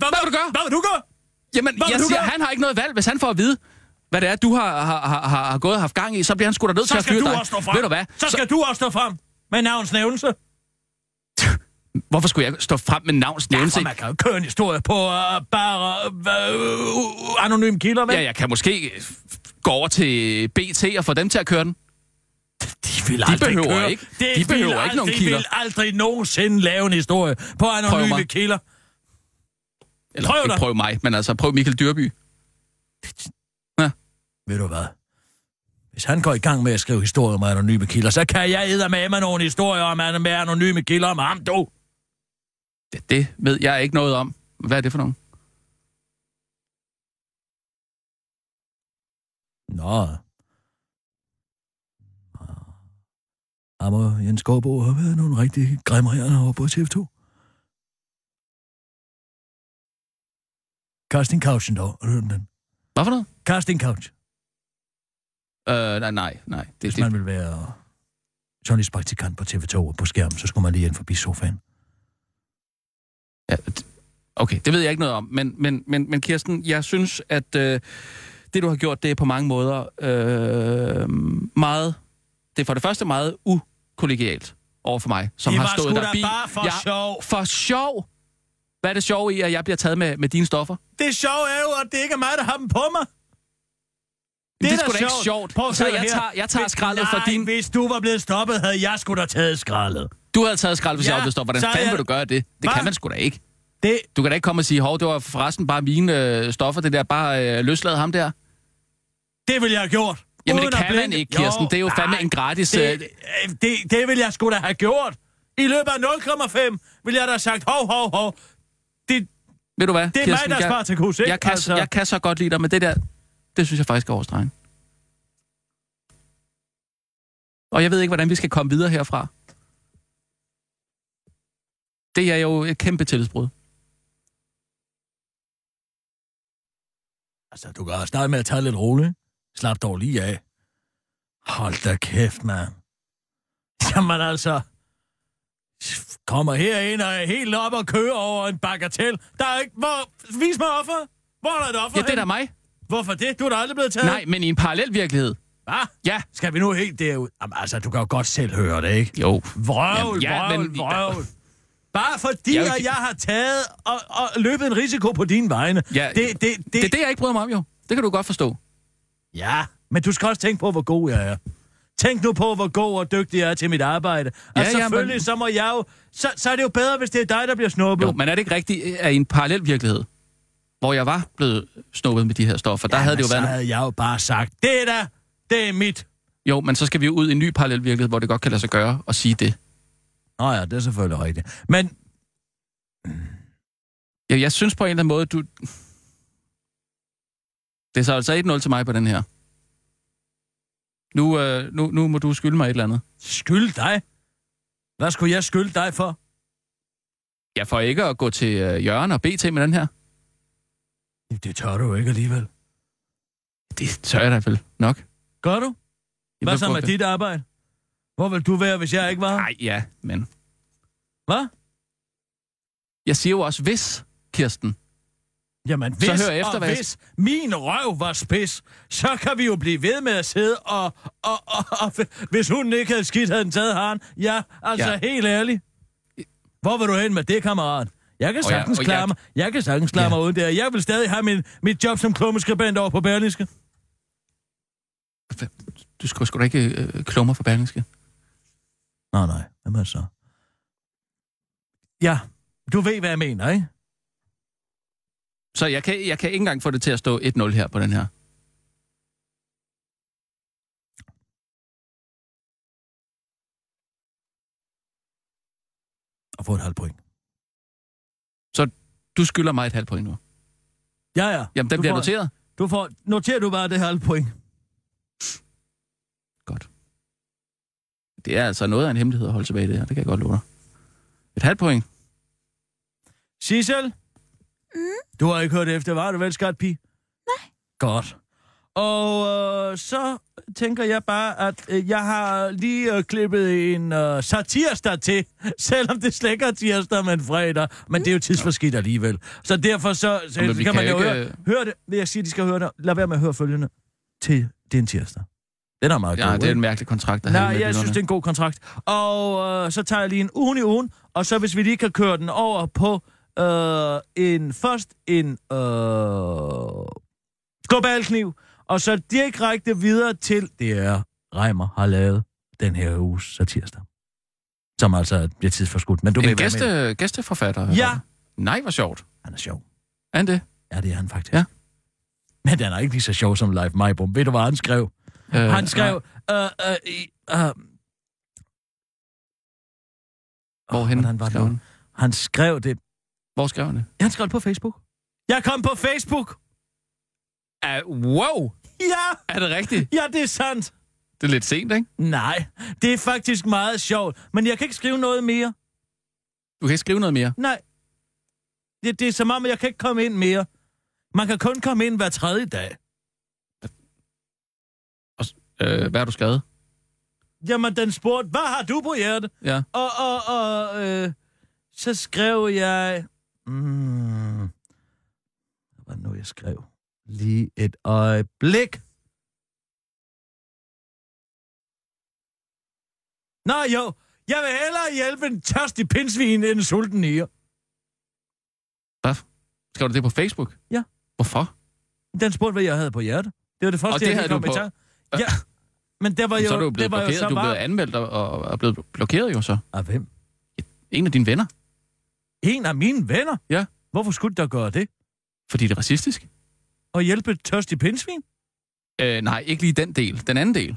Hvad, hvad vil du gøre? Hvad vil du gøre? Jamen, Hvad jeg du siger, gøre? han har ikke noget valg. Hvis han får at vide, hvad det er, du har, har, har, har, gået og haft gang i, så bliver han sgu da nødt til Så at skal fyre du dig. også stå frem. Ved du hvad? Så skal du også stå frem med navns nævnelse. *laughs* Hvorfor skulle jeg stå frem med navns nævnelse? Ja, man kan jo køre en historie på uh, bare uh, uh, anonym kilder, vel? Ja, jeg kan måske gå over til BT og få dem til at køre den. De vil De aldrig behøver køre. ikke- Det de behøver vil ikke nogen aldrig, kilder. De vil aldrig nogensinde lave en historie på anonyme kilder. Eller Prøv ikke prøv mig, men altså prøv Michael Dyrby. Ved du hvad? Hvis han går i gang med at skrive historier om anonyme kilder, så kan jeg æde med mig nogle historier om med anonyme kilder om ham, du. Det, det ved jeg ikke noget om. Hvad er det for nogen? Nå. Ham og Jens Gårdbo har været nogle rigtig grimrende over på TV2. Casting Couchen dog, har du hørt om den? Hvad for noget? Casting Couch. Øh, nej, nej, nej. Det, Hvis det, man vil være journalistpraktikant på TV2 og på skærm, så skulle man lige ind forbi sofaen. ja, okay, det ved jeg ikke noget om. Men, men, men, men Kirsten, jeg synes, at øh, det, du har gjort, det er på mange måder øh, meget... Det er for det første meget ukollegialt over for mig, som Det har var stået sgu der da bi. bare for sjov. For sjov? Hvad er det sjov i, at jeg bliver taget med, med dine stoffer? Det sjove er jo, at det ikke er mig, der har dem på mig. Det, det er sgu da ikke sjovt. Prøv at Så jeg her. tager, jeg tager Hvis- skraldet Nej, for din... hvis du var blevet stoppet, havde jeg sgu da taget skraldet. Du havde taget skrald, hvis Ja, jeg var blevet stoppet. Hvordan fanden jeg- vil du gøre det? Det Hva? kan man sgu da ikke. Det, Du kan da ikke komme og sige, hov, det var forresten bare mine øh, stoffer, det der bare øh, løsladet ham der. det ville jeg have gjort. Jamen det kan man blinke. ikke, Kirsten. Det er jo fandme nej, en gratis... Det, øh, øh, det, det ville jeg sgu da have gjort. I løbet af 0,5 ville jeg da have sagt, hov, hov, hov. Det, Ved du hvad, det er Kirsten, mig, der er jeg, Spartacus, ikke? jeg, kan, altså... jeg kan så godt lide dig, men det der, det synes jeg faktisk er overstregen. Og jeg ved ikke, hvordan vi skal komme videre herfra. Det er jo et kæmpe tillidsbrud. Altså, du kan også starte med at tage lidt roligt. Slap dog lige af. Hold da kæft, mand. Jamen altså... Kommer herind og er helt op og kører over en bagatel. Der er ikke... Hvor... Vis mig offer. Hvor er der et offer Ja, det er da mig. Hvorfor det? Du er da aldrig blevet taget. Nej, men i en parallel virkelighed. Hvad? Ja. Skal vi nu helt derud? Jamen, altså, du kan jo godt selv høre det, ikke? Jo. Vrøvl, Jamen, ja, vrøvl, men- vrøvl. Bare fordi, Jeg jeg, vil- at jeg har taget og, og løbet en risiko på dine vegne. Ja, det, det, det, Det er det, jeg ikke bryder mig om, jo. Det kan du godt forstå. Ja, men du skal også tænke på, hvor god jeg er. Tænk nu på, hvor god og dygtig jeg er til mit arbejde. Og Ja, ja, ja, selvfølgelig, men- så må jeg jo... Så, så er det jo bedre, hvis det er dig, der bliver snuppet. Jo, men er det ikke rigtigt, at i en parallel virkelighed, hvor jeg var blevet snuppet med de her stoffer, der havde det jo så været... havde jeg jo bare sagt, det er da, det er mit. Jo, men så skal vi jo ud i en ny parallel virkelighed, hvor det godt kan lade sig gøre at sige det. Nå ja, det er selvfølgelig rigtigt. Men Ja, jeg synes på en eller anden måde, du... Det er så altså 1-0 til mig på den her. Nu, øh, nu, nu må du skylde mig et eller andet. skyld dig? Hvad skulle jeg skylde dig for? Jeg får ikke at gå til øh, Jørgen og BT med den her. Det tør du jo ikke alligevel. Det tør jeg da vel nok. Gør du? Hvad så med burde- dit arbejde? Hvor vil du være, hvis jeg ikke var? Nej, ja, men... Hvad? Jeg siger jo også hvis, Kirsten. Jamen, Så hvis hør efter, og hvad jeg- hvis min røv var spids, så kan vi jo blive ved med at sidde og... og, og, og hvis hun ikke havde skidt, havde den taget haren. Ja, altså Ja. helt ærligt. Hvor vil du hen med det, kammerat? Jeg kan Og jeg- sagtens og klare jeg- mig. Jeg kan sagtens klare Ja. mig uden der. Jeg vil stadig have min, mit job som klummeskribent over på Berlingske. Du skal sgu da ikke øh, klummer for Berlingske. Nå, nej. Hvad så? Ja, du ved, hvad jeg mener, ikke? Så jeg kan, jeg kan ikke engang få det til at stå 1-0 her på den her. Og få et halvt point. Du skylder mig et halvt point nu. Ja, ja. Jamen, den Du bliver får- noteret. Du får, noterer du bare det halvt point. Godt. Det er altså noget af en hemmelighed at holde tilbage i det her. Det kan jeg godt love dig. Et halvt point. Sissel? Mm? Du har ikke hørt efter, var du vel, skat pige? Nej. Godt. Og øh, så tænker jeg bare, at øh, jeg har lige øh, klippet en øh, satirsdag til, *laughs* selvom det slet ikke er tirsdag, men fredag. Men det er jo tidsforskidt alligevel. Så derfor så, så, Men så vi kan kan man jo ikke, høre, høre det. Vil jeg sige, de skal høre det. Lad være med at høre følgende til en tirsdag. Den er meget Ja, god, det er en mærkelig kontrakt, der Nej, jeg synes, det er en god kontrakt. Og øh, så tager jeg lige en ugen i ugen, og så hvis vi lige kan køre den over på øh, en først en øh, globalkniv, og så direkte videre til, det er Reimer har lavet den her uges satirsdag. Som altså bliver tidsforskudt. Men du En ved, gæste, gæsteforfatter. Ja. Nej, hvor sjovt. Han er sjov. Er han det? Ja, det er han faktisk. Ja. Men den er ikke lige så sjov som Live Majbom. Ved du, hvad han skrev? Øh, Han skrev... Øh, øh, i- øh, Hvorhen hvordan var skrev han? Han skrev det... Hvor skrev han det? Han skrev det på Facebook. Jeg kom på Facebook! Uh, wow! Ja! Er det rigtigt? Ja, det er sandt. Det er lidt sent, ikke? Nej, det er faktisk meget sjovt. Men jeg kan ikke skrive noget mere. Du kan ikke skrive noget mere. Nej. Det, det er som om, jeg kan ikke komme ind mere. Man kan kun komme ind hver tredje dag. Øh, hvad har du skrevet? Jamen, den spurgte, hvad har du på hjertet? Ja. Og, og, og øh, så skrev jeg... Mm, hvad var det nu, jeg skrev? Lige et øjeblik. Nå jo, jeg vil hellere hjælpe en tørstig pindsvin end en sulten nier. Skrev du det på Facebook? Ja. Hvorfor? Den spurgte, hvad jeg havde på hjertet. Det var det første, Og det jeg havde kom i på-. Ja, men der var jo... så er du jo det blevet var jo blokeret. så Du er blevet anmeldt og, og er blevet blokeret jo så. Af hvem? En af dine venner. En af mine venner? Ja. Hvorfor skulle der gøre det? Fordi det er racistisk. Og hjælpe et tørstig pindsvin? Øh, nej, ikke lige den del. Den anden del.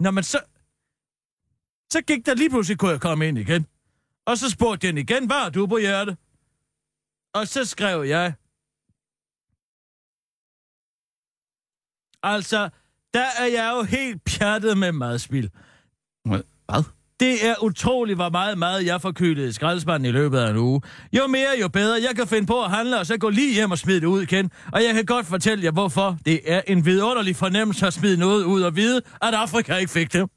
Nå, men så... Så gik der lige pludselig, kunne jeg komme ind igen. Og så spurgte den igen, hvad du på hjerte? Og så skrev jeg... Altså, der er jeg jo helt pjattet med madspil. Hvad? Det er utroligt, hvor meget mad jeg forkylede skraldespanden i løbet af en uge. Jo mere, jo bedre. Jeg kan finde på at handle, og så gå lige hjem og smide det ud igen. Og jeg kan godt fortælle jer, hvorfor. Det er en vidunderlig fornemmelse at smide noget ud og vide, at Afrika ikke fik det.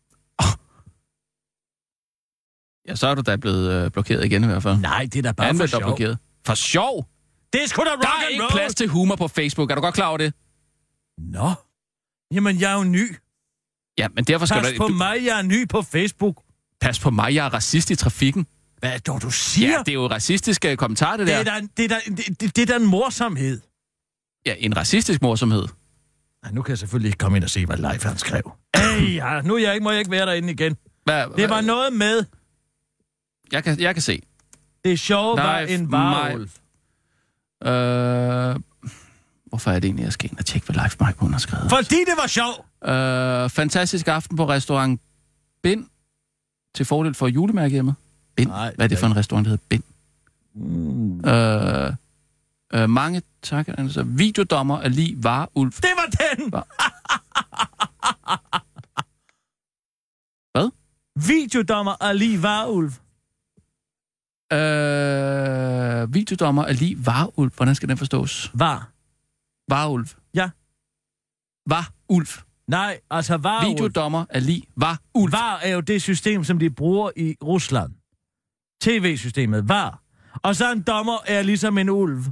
Ja, så er du da blevet øh, blokeret igen i hvert fald. Nej, det er da bare Anmeldt for sjov. blokeret. For sjov? Det er sgu da rock Der er ikke roll. plads til humor på Facebook. Er du godt klar over det? Nå. Jamen, jeg er jo ny. Ja, men derfor skal Pas du... på du mig, jeg er ny på Facebook. Pas på mig, jeg er racist i trafikken. Hvad er det, du siger? Ja, det er jo racistiske kommentarer, det det, der. er da, det, er da, det, det, er da en morsomhed. Ja, en racistisk morsomhed. Nej, nu kan jeg selvfølgelig ikke komme ind og se, hvad Leif han skrev. Ej, ja, nu er jeg ikke, må jeg ikke være derinde igen. Hvad, Det var noget med, Jeg kan, jeg kan se. det sjove var Leif en varulv. Øh, hvorfor er det egentlig, jeg skal ind og tjekke, hvad Leif Mike har skrevet? Fordi det var sjov. Øh, fantastisk aften på restaurant Bind til fordel for julemærkehjemmet. Bind? Nej, Hvad er det for en restaurant, der hedder Bind? Mm. Øh, øh, mange tak. Altså, videodommer er lige Varulf. Det var den! Hva? Hvad? Videodommer Ali Varulv. Øh, videodommer er lige Varulf. Hvordan skal den forstås? Var. Varulf. Ja. Varulf. Nej, altså Varulv. Videodommer er lige Varulf. VAR er jo det system, som de bruger i Rusland. TV-systemet, VAR. Og så en dommer er ligesom en ulv.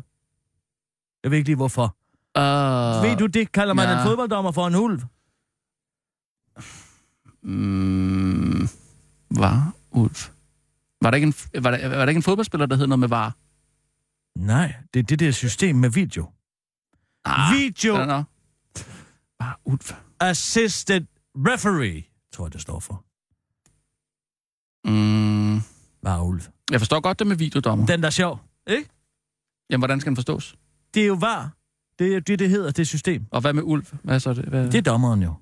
Jeg ved ikke lige hvorfor. Uh, Ved du, det kalder man ja. en fodbolddommer for en ulv. Mm, Varulf. Var der, ikke en, var, der, var der ikke en fodboldspiller, der hed noget med Var? Nej, det er det der system med video. Ah, Video Nå. Varulf. Assisted Referee, tror jeg, det står for. Mm, Varulv. jeg forstår godt det med videodommer. Den der er sjov, ikke? Jamen, hvordan skal den forstås? Det er jo VAR. Det er det, det hedder, det system. Og hvad med Ulf? Hvad er så det? Hvad? Det er dommeren jo.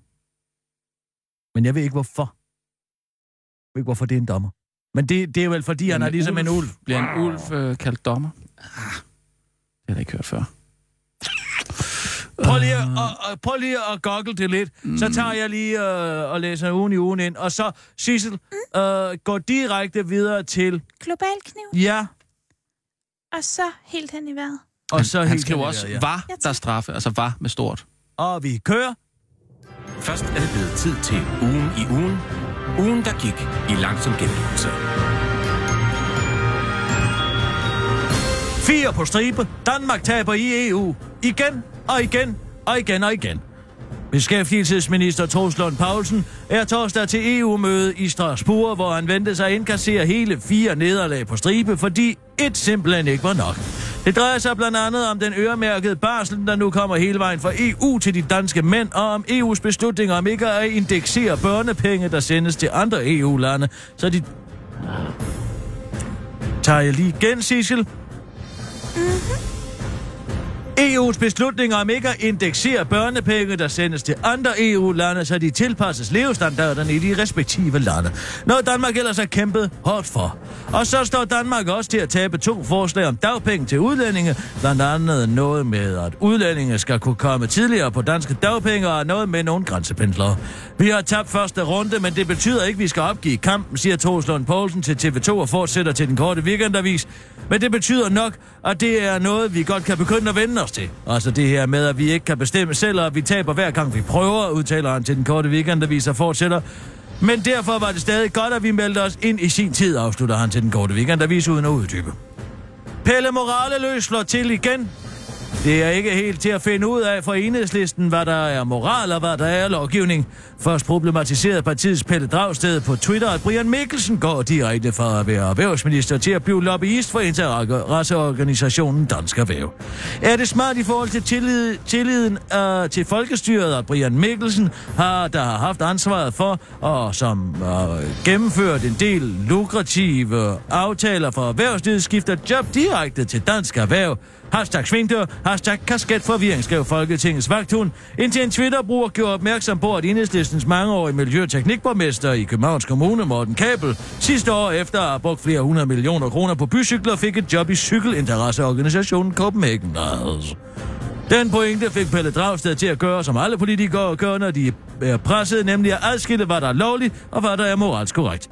Men jeg ved ikke, hvorfor. Jeg ved ikke, hvorfor det er en dommer. Men det, det er vel, fordi han er ligesom en ulv. Bliver en ulv øh, kaldt dommer? Ah, det har jeg da ikke hørt før. Prøv lige, at, og, og, prøv lige at goggle det lidt. Mm. Så tager jeg lige øh, og læser ugen i ugen ind. Og så, Sissel, øh, går direkte videre til... Global kniv. Ja. Og så helt hen i vejret. Og så Han helt skriver også, vejret, ja. var der straffe, altså var med stort. Og vi kører. Først er det blevet tid til ugen i ugen. Ugen, der gik i langsom gengivelse. Fire på stribe. Danmark taber i EU. Igen og igen og igen og igen. Beskæftigelsesminister Troslund Poulsen er torsdag til EU-møde i Strasbourg, hvor han ventede sig at indkassere hele fire nederlag på stribe, fordi et simpelthen ikke var nok. Det drejer sig blandt andet om den øremærkede barsel, der nu kommer hele vejen fra EU til de danske mænd, og om EU's beslutning om ikke at indeksere børnepenge, der sendes til andre EU-lande, så de... Tager jeg lige igen, Sissel? Mhm. EU's beslutninger om ikke at indeksere børnepenge, der sendes til andre EU-lande, så de tilpasses levestandarderne i de respektive lande. Noget Danmark ellers har kæmpet hårdt for. Og så står Danmark også til at tabe to forslag om dagpenge til udlændinge, blandt andet noget med, at udlændinge skal kunne komme tidligere på danske dagpenge, og noget med nogle grænsependlere. Vi har tabt første runde, men det betyder ikke, at vi skal opgive kampen, siger Torslund Poulsen til TV2 og fortsætter til den korte weekendavis. Men det betyder nok, at det er noget, vi godt kan begynde at vende os til. Altså det her med, at vi ikke kan bestemme selv, og at vi taber hver gang vi prøver, udtaler han til den korte weekendavis og fortsætter. Men derfor var det stadig godt, at vi meldte os ind i sin tid, afslutter han til den korte weekendavis uden at uddybe. Pelle Morale slår til igen. Det er ikke helt til at finde ud af for enhedslisten, hvad der er moral og hvad der er lovgivning. Først problematiserede partiets Pelle Dragsted på Twitter, at Brian Mikkelsen går direkte fra at være erhvervsminister til at blive lobbyist for interesseorganisationen Dansk Erhverv. Er det smart i forhold til tillid, tilliden uh, til folkestyret, at Brian Mikkelsen har, der har haft ansvaret for og som uh, gennemført en del lukrative aftaler for erhvervslivet, skifter job direkte til Dansk Erhverv, Hashtag svingdør, hashtag kasketforvirring, skrev Folketingets vagthund, indtil en Twitter-bruger gjorde opmærksom på, at enhedslistens mangeårige miljøteknikborgmester i Københavns Kommune, Morten Kabel, sidste år efter at have brugt flere hundrede millioner kroner på bycykler, fik et job i cykelinteresseorganisationen Copenhagen Den pointe fik Pelle Dragsted til at gøre, som alle politikere gør, når de er presset, nemlig at adskille, hvad der er lovligt og hvad der er moralsk korrekt.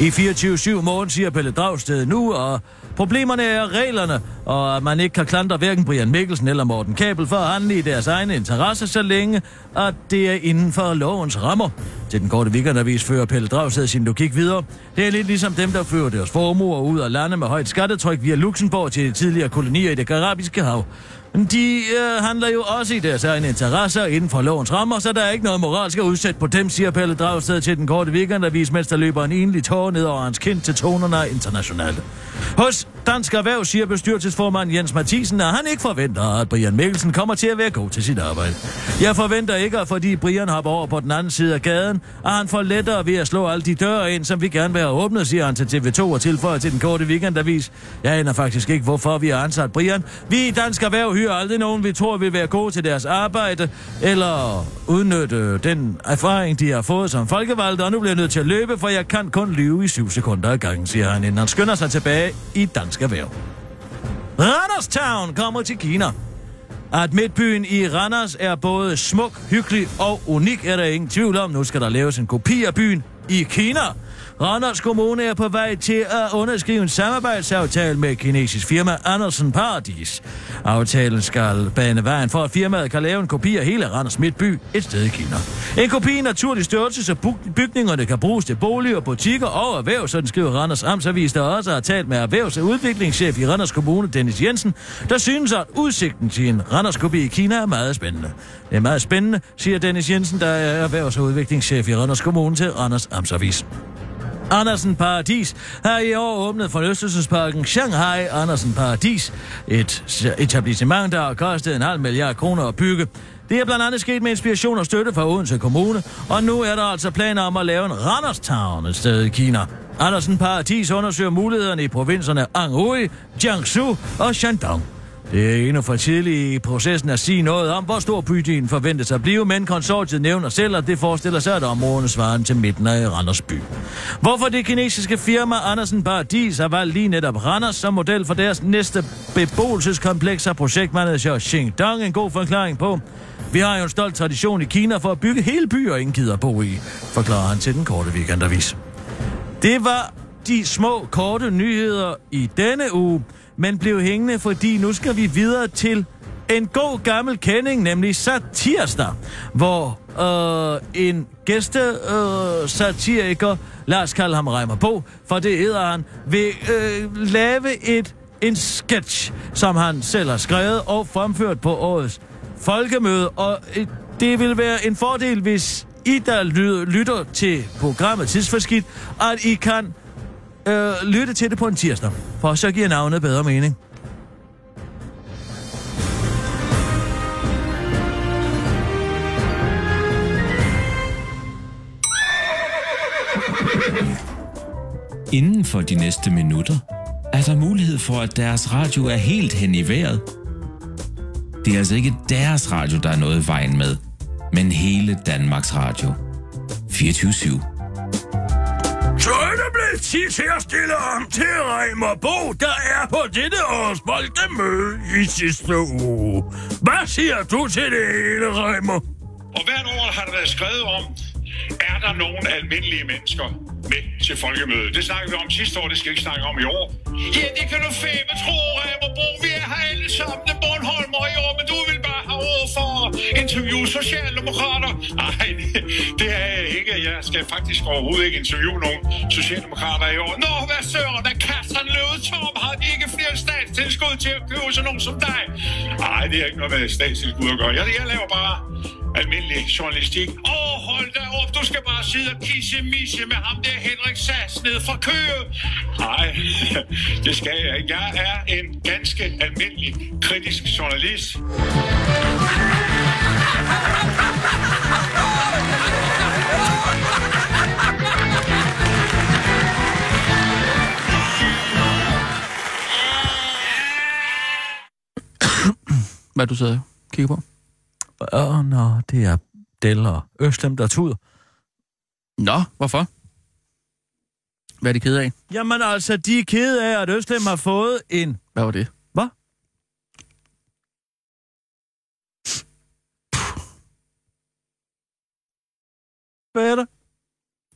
I 24-7 morgen siger Pelle Dragsted nu, og problemerne er reglerne, og at man ikke kan klandre hverken Brian Mikkelsen eller Morten Kabel for at handle i deres egne interesse, så længe at det er inden for lovens rammer. Til den korte weekendavis fører Pelle Dragsted sin logik videre. Det er lidt ligesom dem, der fører deres formuer ud af landet med højt skattetryk via Luxembourg til de tidligere kolonier i det karabiske hav. De øh, handler jo også i deres egne interesser inden for lovens rammer, så der er ikke noget moralsk at udsætte på dem, siger Pelle Dragsted til den korte weekendavis, mens der løber en enlig tår ned over hans kind til tonerne af internationale. Hos Dansk Erhverv siger bestyrelsesformand Jens Mathisen, at han ikke forventer, at Brian Mikkelsen kommer til at være god til sit arbejde. Jeg forventer ikke, at fordi Brian hopper over på den anden side af gaden, at han får lettere ved at slå alle de døre ind, som vi gerne vil have åbnet, siger han til TV2 og tilføjer til den korte weekendavis. Jeg aner faktisk ikke, hvorfor vi har ansat Brian. Vi i Dansk Erhverv hyrer aldrig nogen, vi tror vil være gode til deres arbejde, eller udnytte den erfaring, de har fået som folkevalgte, og nu bliver jeg nødt til at løbe, for jeg kan kun lyve i syv sekunder ad gangen, siger han, inden han skynder sig tilbage i Dansk Erhverv. Randers Town kommer til Kina. At midtbyen i Randers er både smuk, hyggelig og unik, er der ingen tvivl om. Nu skal der laves en kopi af byen i Kina. Randers Kommune er på vej til at underskrive en samarbejdsaftale med kinesisk firma Andersen Paradis. Aftalen skal bane vejen for, at firmaet kan lave en kopi af hele Randers Midtby et sted i Kina. En kopi i naturlig størrelse, så bygningerne kan bruges til boliger, butikker og erhverv, sådan skriver Randers Amtsavis, der også har talt med erhvervs- og udviklingschef i Randers Kommune, Dennis Jensen, der synes, at udsigten til en Randers kopi i Kina er meget spændende. Det er meget spændende, siger Dennis Jensen, der er erhvervs- og udviklingschef i Randers Kommune til Randers Amtsavis. Andersen Paradis har i år åbnet forlystelsesparken Shanghai Andersen Paradis. Et etablissement, der har kostet en halv milliard kroner at bygge. Det er blandt andet sket med inspiration og støtte fra Odense Kommune, og nu er der altså planer om at lave en Randers Town et sted i Kina. Andersen Paradis undersøger mulighederne i provinserne Anhui, Jiangsu og Shandong. Det er endnu for tidligt i processen at sige noget om, hvor stor bydelen forventes at blive, men konsortiet nævner selv, at det forestiller sig, at områdene svarer til midten af Randers by. Hvorfor det kinesiske firma Andersen Paradis har valgt lige netop Randers som model for deres næste beboelseskompleks, har projektmanager Xing Dong en god forklaring på. Vi har jo en stolt tradition i Kina for at bygge hele byer, ingen gider bo i, forklarer han til den korte weekendavis. Det var de små, korte nyheder i denne uge, men blev hængende, fordi nu skal vi videre til en god gammel kending, nemlig Satirster, hvor øh, en gæste øh, satiriker, lad os kalde ham Reimer Bo, for det hedder han, vil øh, lave et en sketch, som han selv har skrevet og fremført på årets folkemøde, og øh, det vil være en fordel, hvis I, der lytter til programmet Tidsforskidt, at I kan øh, lytte til det på en tirsdag, for så giver navnet bedre mening. Inden for de næste minutter er der mulighed for, at deres radio er helt hen i vejret. Det er altså ikke deres radio, der er noget i vejen med, men hele Danmarks Radio. 24 /7. Så er blevet tid til at stille om til Reimer Bo, der er på dette års folkemøde i sidste uge. Hvad siger du til det hele, Reimer? Og hvert år har der været skrevet om, er der nogen almindelige mennesker med til folkemødet. Det snakkede vi om sidste år, det skal vi ikke snakke om i år. Ja, det kan du fæbe tro, Reimer Bo. Vi er her alle sammen, det Bornholmer i år, men du vil bare have råd for at interviewe socialdemokrater. Nej, *laughs* det er jeg ikke. Jeg skal faktisk overhovedet ikke interviewe nogen socialdemokrater i år. Nå, hvad søren, da kassen lød tom, har de ikke flere statstilskud til at købe sådan nogen som dig? Nej, det er ikke noget med statstilskud at gøre. Jeg, jeg laver bare almindelig journalistik. Åh, oh, hold da op, du skal bare sidde og kisse misse med ham der Henrik Sass ned fra Køge. Nej, *laughs* det skal jeg ikke. Jeg er en ganske almindelig kritisk journalist. Hvad du sidder og kigger på? Åh, oh, nå, det er Del og Østlem, der tuder. Nå, hvorfor? Hvad er de kede af? Jamen altså, de er kede af, at Østlem har fået en... Hvad var det? Hvad? Hvad er det?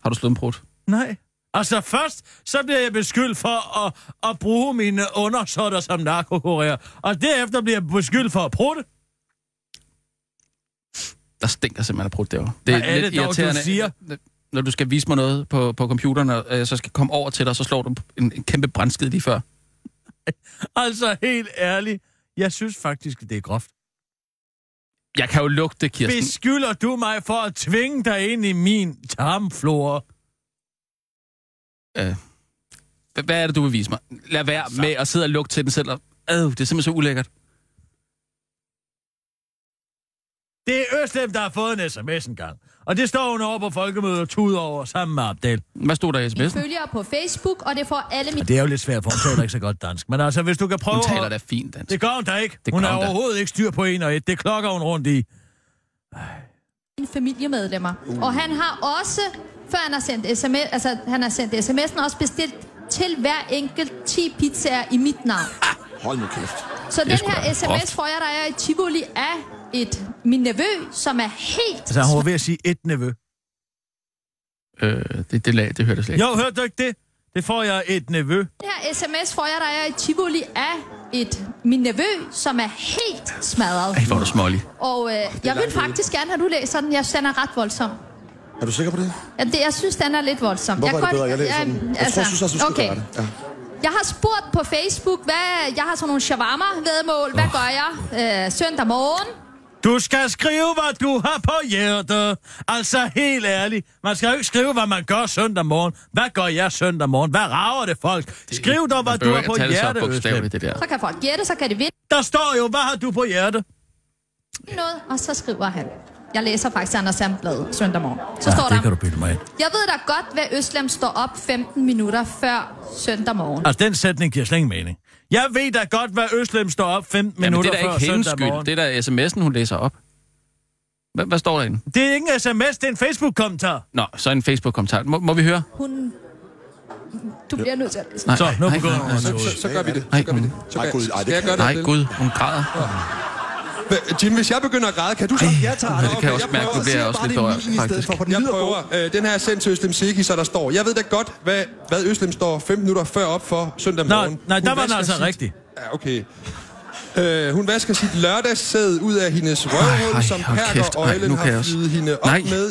Har du slået en brud? Nej. Altså først, så bliver jeg beskyldt for at, at bruge mine undersåtter som narkokurer. Og derefter bliver jeg beskyldt for at prutte. Der stinker simpelthen af brudt derovre. Det Hvad er det dog, du siger? Når du skal vise mig noget på, på computeren, og jeg så skal komme over til dig, så slår du en, en kæmpe brændskid lige før. *laughs* Altså, helt ærligt. Jeg synes faktisk, det er groft. Jeg kan jo lugte, Kirsten. Beskylder du mig for at tvinge dig ind i min tarmflora? Øh, hvad er det, du vil vise mig? Lad være så. med at sidde og lugte til den selv. Og, øh, det er simpelthen så ulækkert. Det er Østlem, der har fået en sms engang. Og det står hun over på folkemødet og tuder over sammen med Abdel. Hvad stod der i sms'en? følger på Facebook, og det får alle mit... Og det er jo lidt svært, for hun taler ikke så godt dansk. Men altså, hvis du kan prøve... Hun taler da fint dansk. Det gør hun da ikke. Det hun er da. overhovedet ikke styr på en og et. Det klokker hun rundt i. mine familiemedlemmer. Uh. Og han har også, før han har sendt sms, altså han har sendt sms'en, også bestilt til hver enkelt 10 pizzaer i mit navn. Hold nu kæft. Så er den her sms får jeg, der er i Tivoli, af et, min nevø, som er helt... Altså, hun var ved at sige et nevø. Øh, det, det, lag, det hørte jeg slet ikke. Jo, hørte du ikke det? Det får jeg et nevø. Den her sms får jeg, der er i Tivoli, af et, min nevø, som er helt smadret. Ej, hvor er du smålig. Og øh, jeg vil faktisk gerne have, at du læser den. Jeg synes, den er ret voldsom. Er du sikker på det? Ja, det, jeg synes, den er lidt voldsom. Hvorfor jeg er det bedre, jeg læser den? Jeg tror, jeg synes også, du skal okay. gøre det. Ja. Jeg har spurgt på Facebook, hvad, jeg har sådan nogle shawarma-vedmål. Hvad gør jeg øh, søndag morgen? Du skal skrive, hvad du har på hjertet. Altså, helt ærligt. Man skal jo ikke skrive, hvad man gør søndag morgen. Hvad gør jeg søndag morgen? Hvad rager det folk? Skriv dog, hvad du har på det så hjertet, bogstaveligt, det der. Så kan folk gætte, så kan det vinde Der står jo, hvad har du på hjertet? noget, og så skriver han. Jeg læser faktisk Anders Sandblad søndag morgen. Så ja, står det der, kan du bytte mig ind. jeg ved da godt, hvad Øslem står op 15 minutter før søndag morgen. Altså, den sætning giver slet ingen mening. Jeg ved da godt, hvad Øslem står op 15 Jamen, minutter det er da før ikke hendes søndag skyld. morgen. Det er da sms'en, hun læser op. Hvad, hvad står der inde? Det er ikke en sms, det er en Facebook-kommentar. Nå, så en Facebook-kommentar. Må, må vi høre? Hun... Du bliver nødt til at læse. Nej, Så, nu nej, nej, nej, tåle. Så, så gør vi det. Nej, Så gør vi det. Så gør, skal jeg gøre det? Nej? Gud, hun græder. Jim, hvis jeg begynder at græde, kan du så? Jeg tager det kan jeg også mærke, nu bliver også lidt berørt, faktisk. For, Jeg prøver. Øh, den her er sendt til Øslem Siki, så der står, jeg ved da godt, hvad, hvad Øslem står 15 minutter før op for søndag Nå, morgen. nej, Hun der var den altså sit- rigtig. Ja, okay. Øh, hun vasker sit lørdagssæd ud af hendes røvhul, Ej, som Perker Ej, jeg har flyet hende op Nej. med